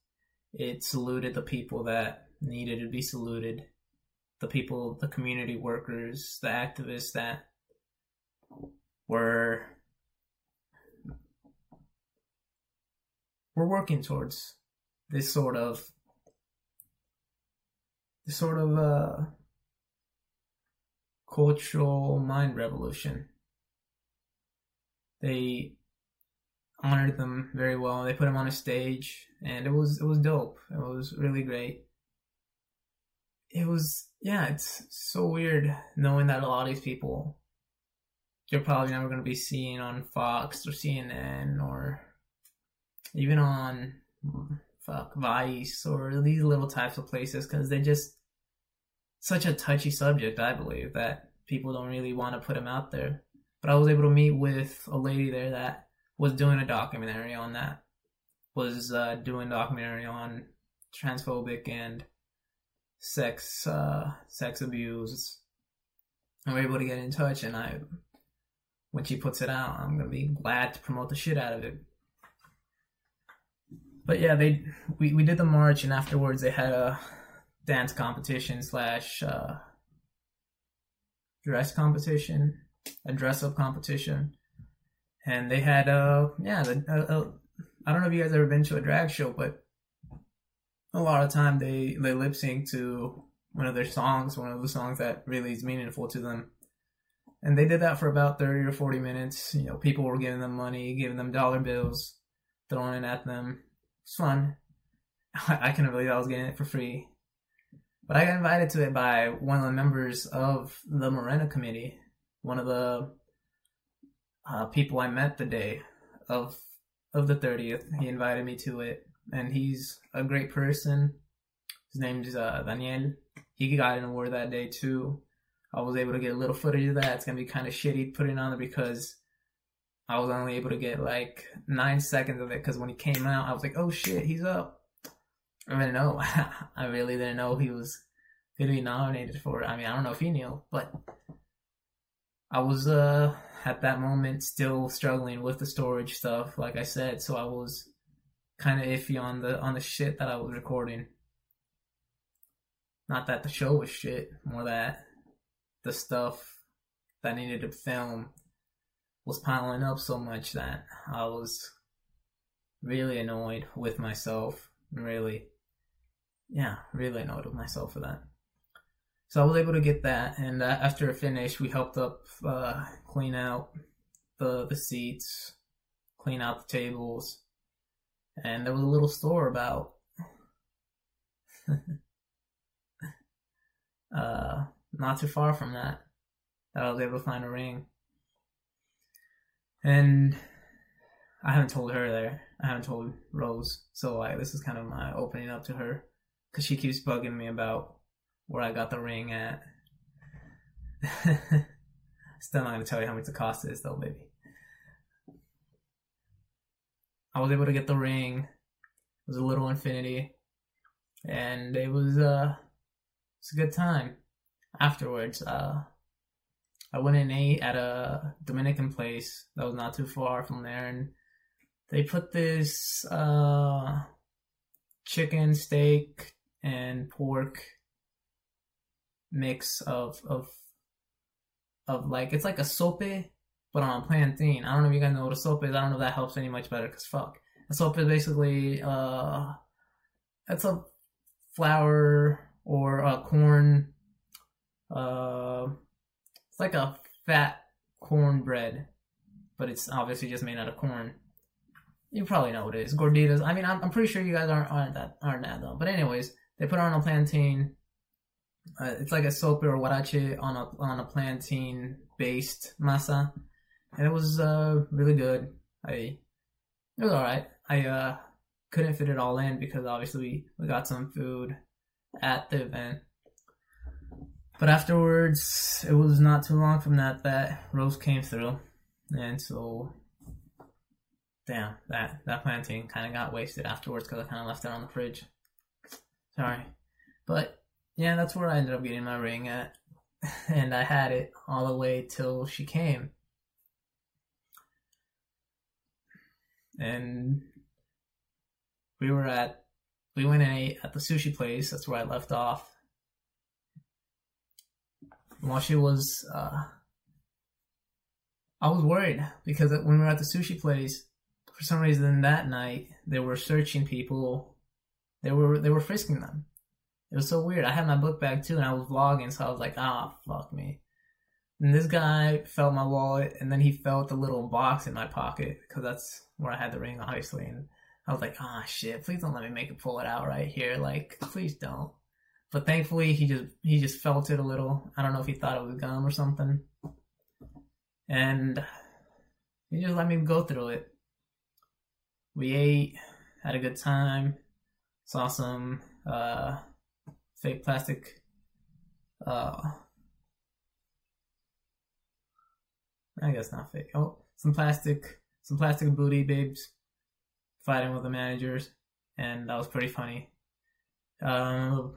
It saluted the people that needed to be saluted, the people, the community workers, the activists that were were working towards this sort of this sort of uh, cultural mind revolution. They honored them very well. They put them on a stage, and it was it was dope. It was really great. It was yeah. It's so weird knowing that a lot of these people you're probably never going to be seeing on Fox or CNN or even on fuck Vice or these little types of places because they're just such a touchy subject. I believe that people don't really want to put them out there. But I was able to meet with a lady there that was doing a documentary on that. Was uh, doing a documentary on transphobic and sex uh, sex abuse. Are able to get in touch, and I, when she puts it out, I'm gonna be glad to promote the shit out of it. But yeah, they we, we did the march, and afterwards they had a dance competition slash uh, dress competition, a dress up competition, and they had uh yeah the, uh, uh, I don't know if you guys ever been to a drag show, but a lot of time they they lip sync to one of their songs, one of the songs that really is meaningful to them. And they did that for about 30 or 40 minutes. You know, people were giving them money, giving them dollar bills, throwing it at them. It's fun. I couldn't believe I was getting it for free. But I got invited to it by one of the members of the Morena committee, one of the uh, people I met the day of of the 30th. He invited me to it, and he's a great person. His name's uh, Daniel. He got an award that day too. I was able to get a little footage of that. It's gonna be kind of shitty putting on it because I was only able to get like nine seconds of it. Because when he came out, I was like, "Oh shit, he's up." I didn't know. I really didn't know he was going to be nominated for it. I mean, I don't know if he knew, but I was uh at that moment still struggling with the storage stuff, like I said. So I was kind of iffy on the on the shit that I was recording. Not that the show was shit, more that the stuff that I needed to film was piling up so much that I was really annoyed with myself. Really yeah, really annoyed with myself for that. So I was able to get that, and uh, after it finished, we helped up uh, clean out the the seats, clean out the tables, and there was a little store about uh, not too far from that that I was able to find a ring. And I haven't told her there. I haven't told Rose, so like this is kind of my opening up to her because she keeps bugging me about where I got the ring at. Still not gonna tell you how much the cost is though, baby. I was able to get the ring. It was a little infinity, and it was uh, it's a good time. Afterwards, uh, I went and ate at a Dominican place that was not too far from there, and they put this uh, chicken steak and pork mix of of of like it's like a sope but on a plantain. I don't know if you guys know what a sope is. I don't know if that helps any much better because fuck. A sope is basically uh it's a flour or a corn uh like a fat cornbread, but it's obviously just made out of corn. You probably know what it is. Gorditas. I mean, I'm, I'm pretty sure you guys aren't aren't that aren't that though. But anyways, they put it on a plantain. Uh, it's like a sope or huarache on a on a plantain based masa, and it was uh, really good. I it was all right. I uh couldn't fit it all in because obviously we, we got some food at the event. But afterwards, it was not too long from that that Rose came through, and so damn that that plantain kind of got wasted afterwards because I kind of left it on the fridge. Sorry, but yeah, that's where I ended up getting my ring at, and I had it all the way till she came, and we were at we went and ate at the sushi place. That's where I left off. While she was, uh, I was worried because when we were at the sushi place, for some reason that night they were searching people. They were they were frisking them. It was so weird. I had my book bag too, and I was vlogging, so I was like, ah, oh, fuck me. And this guy felt my wallet, and then he felt the little box in my pocket because that's where I had the ring, obviously. And I was like, ah, oh, shit, please don't let me make it pull it out right here. Like, please don't. But thankfully, he just he just felt it a little. I don't know if he thought it was gum or something. And he just let me go through it. We ate, had a good time, saw some uh, fake plastic. Uh, I guess not fake. Oh, some plastic, some plastic booty babes fighting with the managers, and that was pretty funny. Um,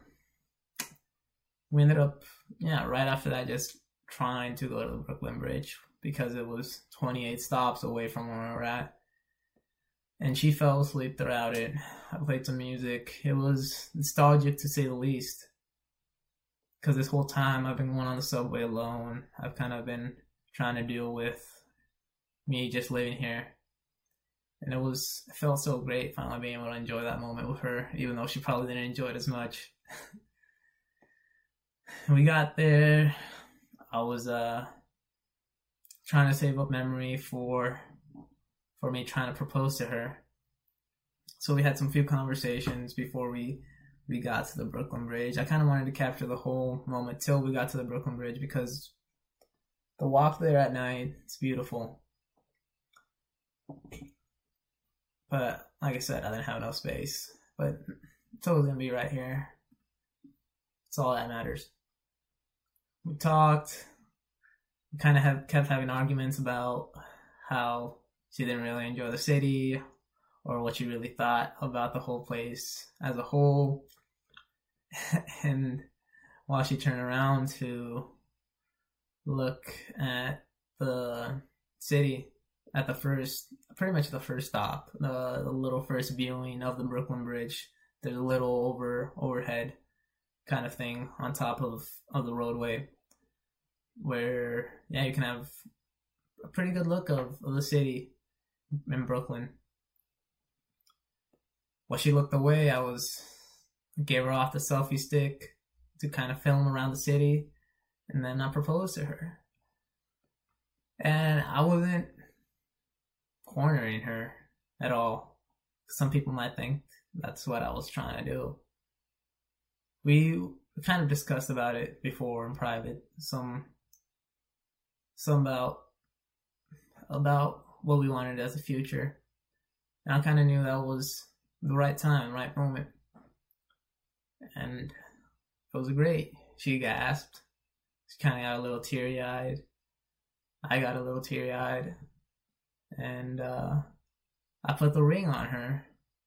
we ended up, yeah, right after that, just trying to go to the Brooklyn Bridge because it was 28 stops away from where we were at. And she fell asleep throughout it. I played some music. It was nostalgic to say the least. Because this whole time I've been going on the subway alone. I've kind of been trying to deal with me just living here and it was it felt so great finally being able to enjoy that moment with her, even though she probably didn't enjoy it as much. we got there. I was uh trying to save up memory for for me trying to propose to her. So we had some few conversations before we we got to the Brooklyn Bridge. I kind of wanted to capture the whole moment till we got to the Brooklyn Bridge because the walk there at night it's beautiful. But like I said, I didn't have enough space. But it's always gonna be right here. It's all that matters. We talked. We kind of have kept having arguments about how she didn't really enjoy the city or what she really thought about the whole place as a whole. and while she turned around to look at the city, at the first, pretty much the first stop, the, the little first viewing of the Brooklyn Bridge. the little over overhead kind of thing on top of of the roadway, where yeah, you can have a pretty good look of, of the city in Brooklyn. While she looked away, I was gave her off the selfie stick to kind of film around the city, and then I proposed to her. And I wasn't cornering her at all. Some people might think that's what I was trying to do. We kind of discussed about it before in private. Some, some about about what we wanted as a future. And I kind of knew that was the right time, right moment. And it was great. She gasped. She kind of got a little teary eyed. I got a little teary eyed and uh, I put the ring on her,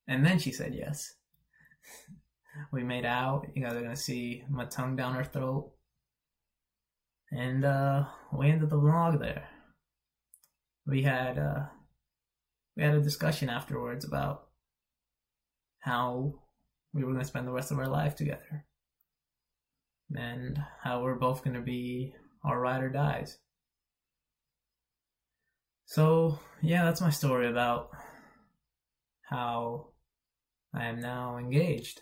and then she said yes. we made out. You guys are gonna see my tongue down her throat, and uh, we ended the vlog there. We had uh, we had a discussion afterwards about how we were gonna spend the rest of our life together, and how we're both gonna be our ride or dies. So, yeah, that's my story about how I am now engaged.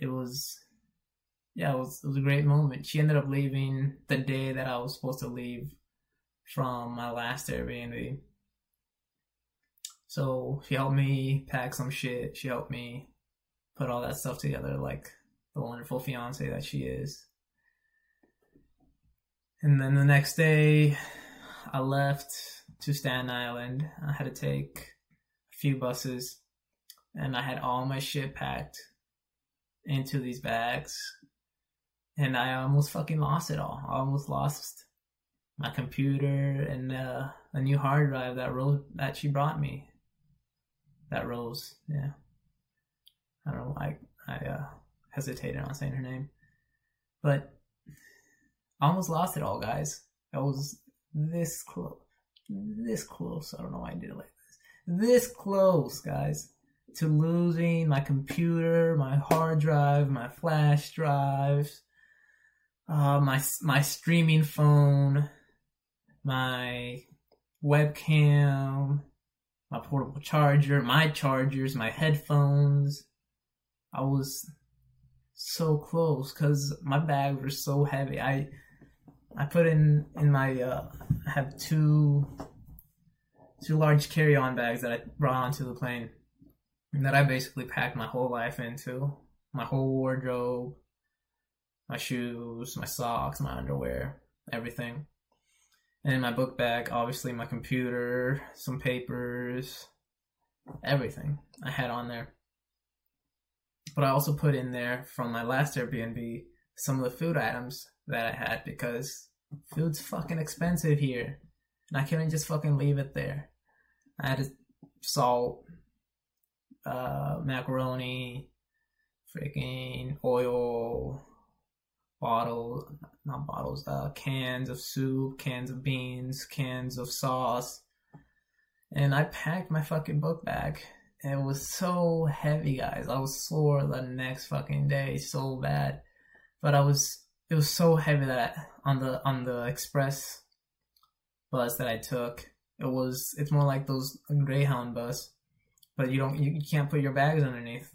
It was, yeah, it was, it was a great moment. She ended up leaving the day that I was supposed to leave from my last Airbnb. So she helped me pack some shit. She helped me put all that stuff together like the wonderful fiance that she is. And then the next day, I left to Staten Island. I had to take a few buses, and I had all my shit packed into these bags, and I almost fucking lost it all. I almost lost my computer and uh, a new hard drive that Rose that she brought me. That Rose, yeah. I don't know why I, I uh, hesitated on saying her name, but I almost lost it all, guys. I was this close, this close. I don't know why I did it like this. This close, guys, to losing my computer, my hard drive, my flash drives, uh, my my streaming phone, my webcam, my portable charger, my chargers, my headphones. I was so close because my bags were so heavy. I I put in in my uh, I have two two large carry-on bags that I brought onto the plane that I basically packed my whole life into. My whole wardrobe, my shoes, my socks, my underwear, everything. And in my book bag, obviously my computer, some papers, everything I had on there. But I also put in there from my last Airbnb some of the food items that I had because food's fucking expensive here. And I couldn't just fucking leave it there. I had salt, uh, macaroni, freaking oil, bottles, not bottles, uh, cans of soup, cans of beans, cans of sauce. And I packed my fucking book bag. It was so heavy, guys. I was sore the next fucking day so bad. But I was, it was so heavy that on the, on the express bus that I took, it was, it's more like those Greyhound bus. But you don't, you, you can't put your bags underneath.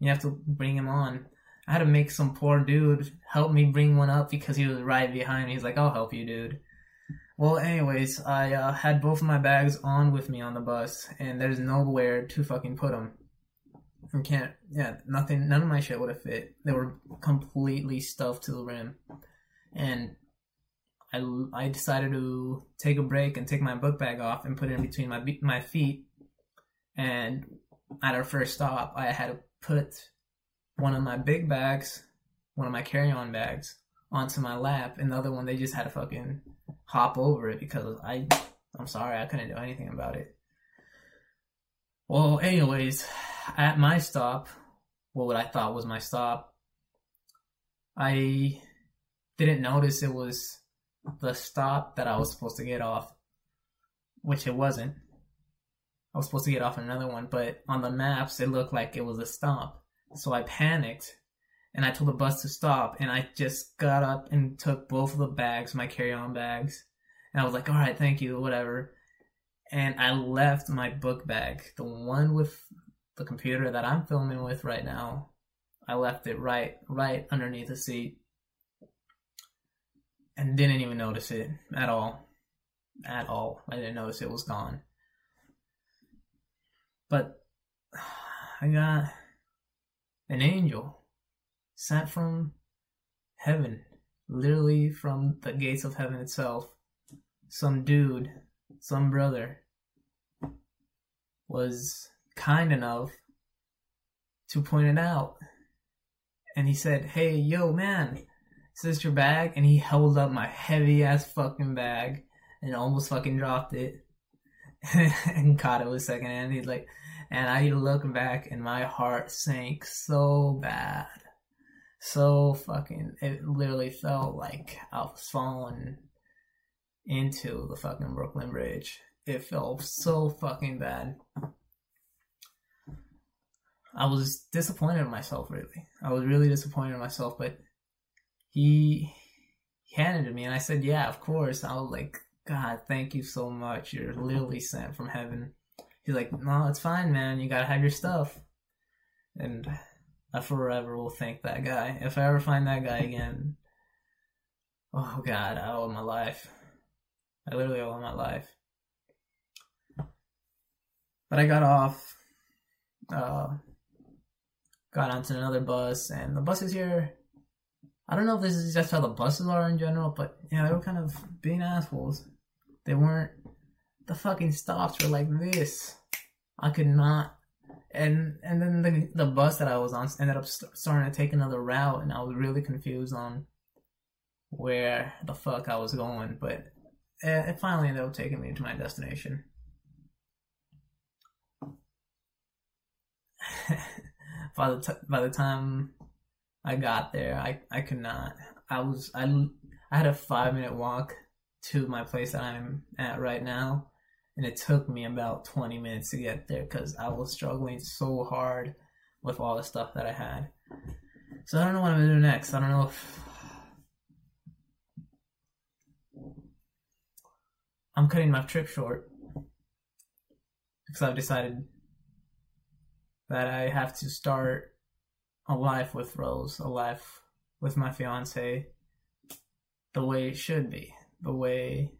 You have to bring them on. I had to make some poor dude help me bring one up because he was right behind me. He's like, I'll help you, dude. Well, anyways, I uh, had both of my bags on with me on the bus, and there's nowhere to fucking put them. I can't, yeah, nothing, none of my shit would have fit. They were completely stuffed to the rim. And I, I decided to take a break and take my book bag off and put it in between my, my feet. And at our first stop, I had to put one of my big bags, one of my carry-on bags, onto my lap, and the other one they just had to fucking hop over it because I, I'm sorry, I couldn't do anything about it. Well, anyways, at my stop, well, what I thought was my stop, I didn't notice it was the stop that I was supposed to get off, which it wasn't. I was supposed to get off another one, but on the maps it looked like it was a stop. So I panicked and I told the bus to stop and I just got up and took both of the bags, my carry-on bags. And I was like, all right, thank you, whatever. And I left my book bag, the one with the computer that I'm filming with right now. I left it right, right underneath the seat. And didn't even notice it at all. At all. I didn't notice it was gone. But I got an angel sent from heaven, literally from the gates of heaven itself. Some dude, some brother, was kind enough to point it out. And he said, Hey, yo, man, is this your bag? And he held up my heavy ass fucking bag and almost fucking dropped it and caught it with second hand. He's like, and I look back and my heart sank so bad. So fucking, it literally felt like I was falling into the fucking Brooklyn Bridge. It felt so fucking bad. I was disappointed in myself, really. I was really disappointed in myself, but he, handed it me, and I said, Yeah, of course. I was like, God, thank you so much. You're literally sent from heaven. He's like, no, it's fine, man. You gotta have your stuff. And I forever will thank that guy. If I ever find that guy again, oh god, I owe my life. I literally owe my life. But I got off, uh, got onto another bus, and the buses here. I don't know if this is just how the buses are in general, but yeah, they were kind of being assholes. They weren't the fucking stops were like this. I could not. And and then the the bus that I was on ended up st- starting to take another route, and I was really confused on where the fuck I was going. But it, finally ended up taking me to my destination. by the t- by the time I got there, I I could not. I was I I had a five minute walk to my place that I'm at right now, and it took me about twenty minutes to get there because I was struggling so hard with all the stuff that I had. So I don't know what I'm gonna do next. I don't know if I'm cutting my trip short because I've decided that I have to start a life with Rose, a life with my fiance, the way it should be, the way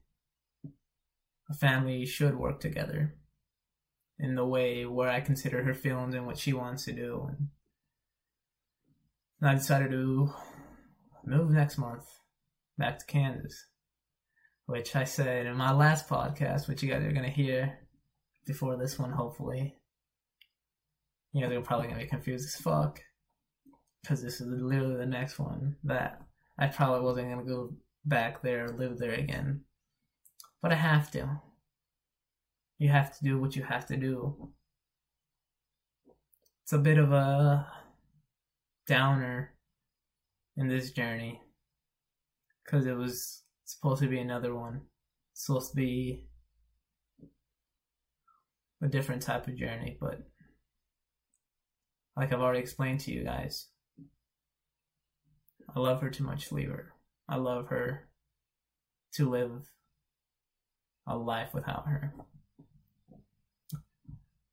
a family should work together, in the way where I consider her feelings and what she wants to do. And I decided to move next month back to Kansas, which I said in my last podcast, which you guys are going to hear before this one, hopefully. You know, they're probably going to be confused as fuck because this is literally the next one that I probably wasn't gonna go back there live there again. But I have to. You have to do what you have to do. It's a bit of a downer in this journey because it was supposed to be another one. It's supposed to be a different type of journey, but like I've already explained to you guys, I love her too much to leave her. I love her to live a life without her.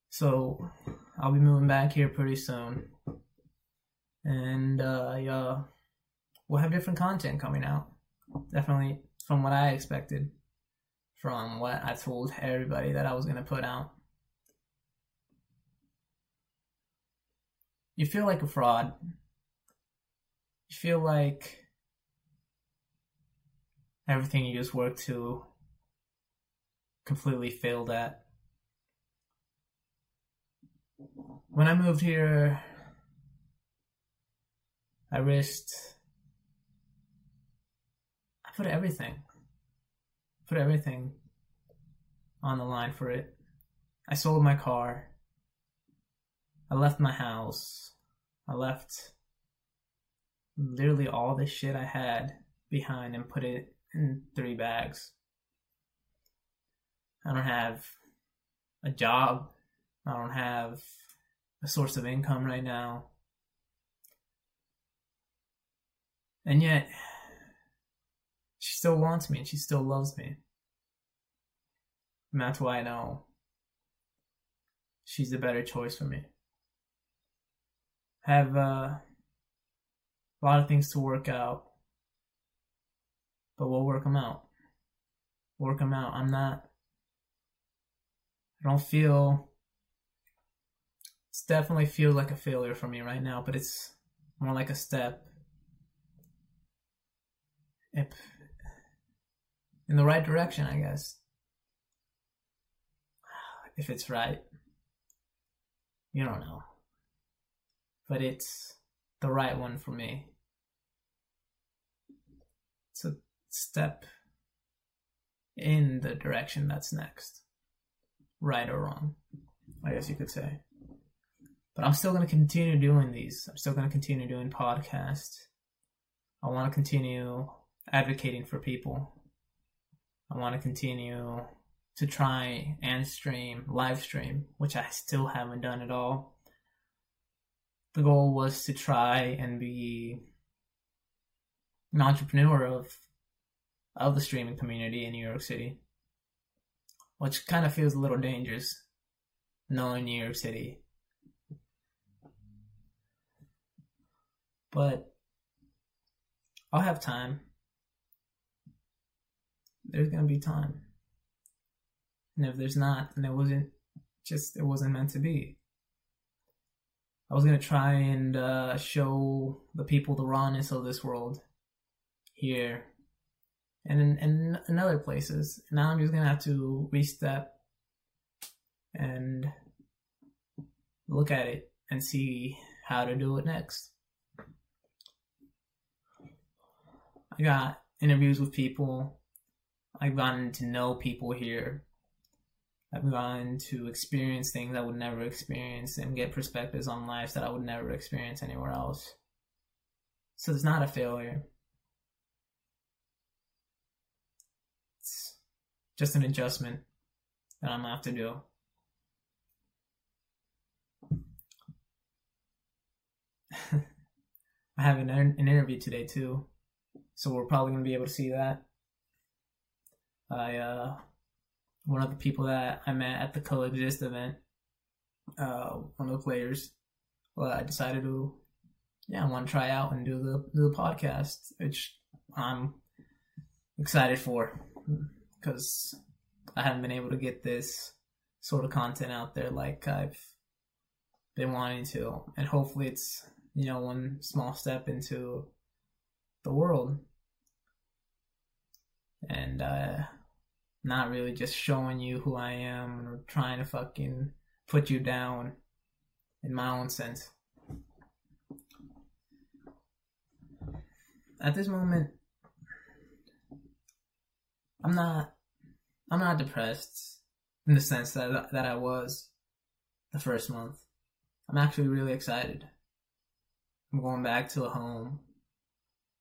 So I'll be moving back here pretty soon. And uh yeah, we'll have different content coming out. Definitely from what I expected. From what I told everybody that I was gonna put out. You feel like a fraud you feel like everything you just worked to completely failed at. When I moved here, I risked. I put everything. Put everything on the line for it. I sold my car. I left my house. I left literally all the shit I had behind and put it in three bags. I don't have a job. I don't have a source of income right now. And yet, she still wants me and she still loves me. And that's why I know she's the better choice for me. I Have, uh, a lot of things to work out, but we'll work them out. Work them out. I'm not. I don't feel. It's definitely feels like a failure for me right now, but it's more like a step. In the right direction, I guess. If it's right, you don't know. But it's the right one for me. It's a step in the direction that's next. Right or wrong, I guess you could say. But I'm still going to continue doing these. I'm still going to continue doing podcasts. I want to continue advocating for people. I want to continue to try and stream, live stream, which I still haven't done at all the goal was to try and be an entrepreneur of of the streaming community in New York City, which kind of feels a little dangerous, knowing New York City. But I'll have time. There's gonna be time, and if there's not, then it wasn't just it wasn't meant to be. I was gonna try and uh, show the people the rawness of this world here, and in, in, other places. Now I'm just gonna have to restep and look at it and see how to do it next. I got interviews with people. I've gotten to know people here. I've gotten to experience things I would never experience and get perspectives on life that I would never experience anywhere else. So it's not a failure. It's just an adjustment that I'm gonna have to do. I have an, an interview today too, so we're probably gonna be able to see that. I uh, one of the people that I met at the Coexist event, uh, one of the players, well, I decided to, yeah, I want to try out and do the do the podcast, which I'm excited for because I haven't been able to get this sort of content out there like I've been wanting to, and hopefully it's you know one small step into the world, and uh, not really just showing you who I am or trying to fucking put you down in my own sense. At this moment, I'm not I'm not depressed in the sense that that I was the first month. I'm actually really excited. I'm going back to a home,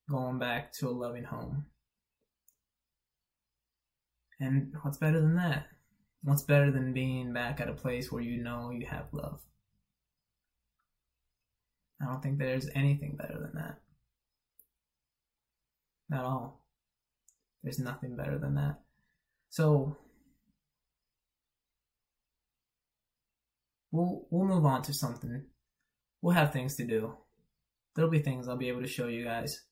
going back to a loving home. And what's better than that? What's better than being back at a place where you know you have love? I don't think there's anything better than that. At all. There's nothing better than that. So we'll we'll move on to something. We'll have things to do. There'll be things I'll be able to show you guys.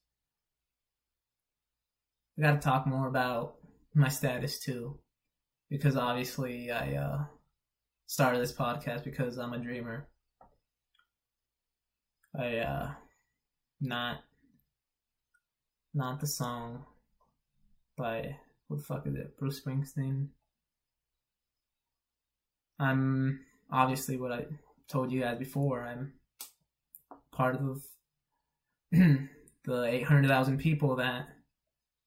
I got to talk more about my status too, because obviously I uh, started this podcast because I'm a dreamer. I uh, not not the song by what the fuck is it? Bruce Springsteen. I'm obviously what I told you guys before. I'm part of the 800,000 people that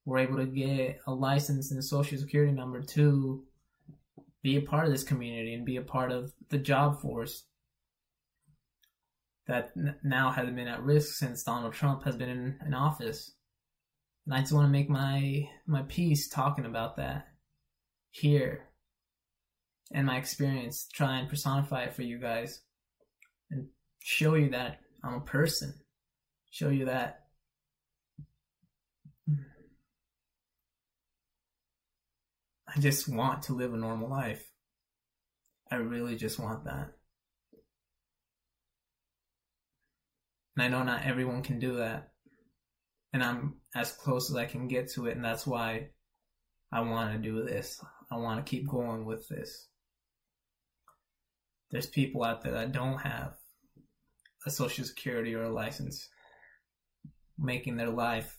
were able to get a license and a social security number to be a part of this community and be a part of the job force that now has been at risk since Donald Trump has been in, in office. And I just want to make my my piece talking about that here and my experience, try and personify it for you guys and show you that I'm a person. Show you that I just want to live a normal life. I really just want that. And I know not everyone can do that and I'm as close as I can get to it, and that's why I want to do this. I want to keep going with this. There's people out there that don't have a social security or a license, making their life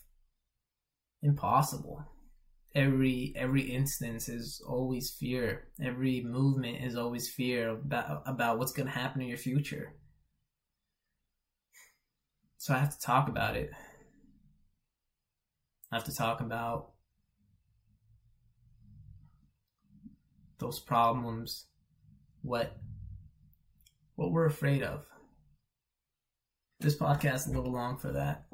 impossible. Every every instance is always fear. Every movement is always fear about about what's going to happen in your future. So I have to talk about it have to talk about those problems, what what we're afraid of. This podcast is a little long for that.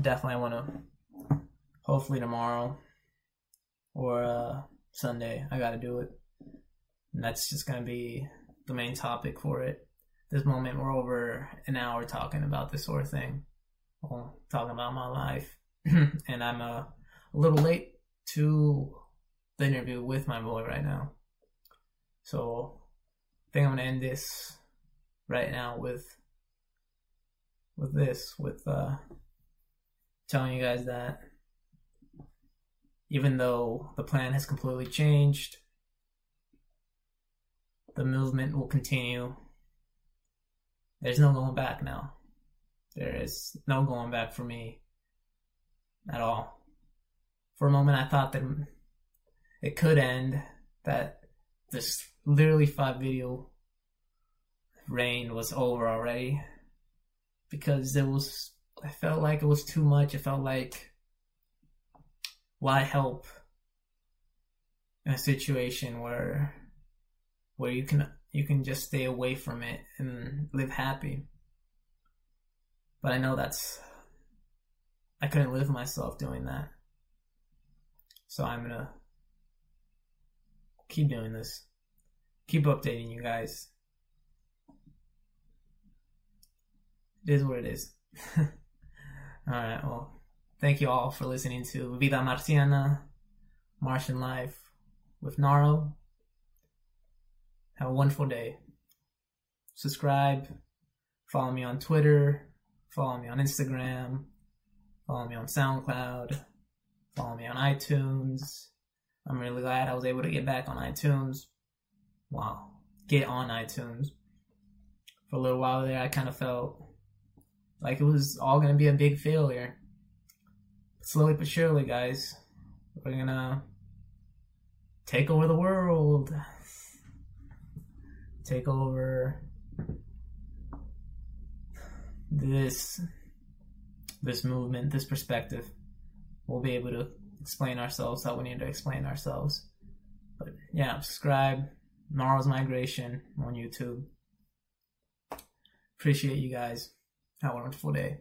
Definitely, want to. Hopefully tomorrow or uh, Sunday, I got to do it. And that's just gonna be the main topic for it. This moment, we're over an hour talking about this sort of thing. Well, talking about my life. and I'm uh, a little late to the interview with my boy right now. So I think I'm gonna end this right now with with this, with uh, telling you guys that even though the plan has completely changed, the movement will continue. There's no going back now. There is no going back for me at all. For a moment, I thought that it could end, that this literally five video, reign was over already because it was I felt like it was too much. It felt like why help in a situation where where you can you can just stay away from it and live happy. But I know that's I couldn't live myself doing that. So I'm gonna keep doing this. Keep updating you guys. It is what it is. Alright, well, thank you all for listening to Vida Marciana, Martian Life with Naro. Have a wonderful day. Subscribe, follow me on Twitter, follow me on Instagram, follow me on SoundCloud, follow me on iTunes. I'm really glad I was able to get back on iTunes. Wow, get on iTunes. For a little while there, I kind of felt like it was all gonna be a big failure. Slowly but surely, guys, we're gonna take over the world, take over this this movement, this perspective. We'll be able to explain ourselves how we need to explain ourselves. But yeah, subscribe. Naro's Migration on YouTube. Appreciate you guys. Have a wonderful day.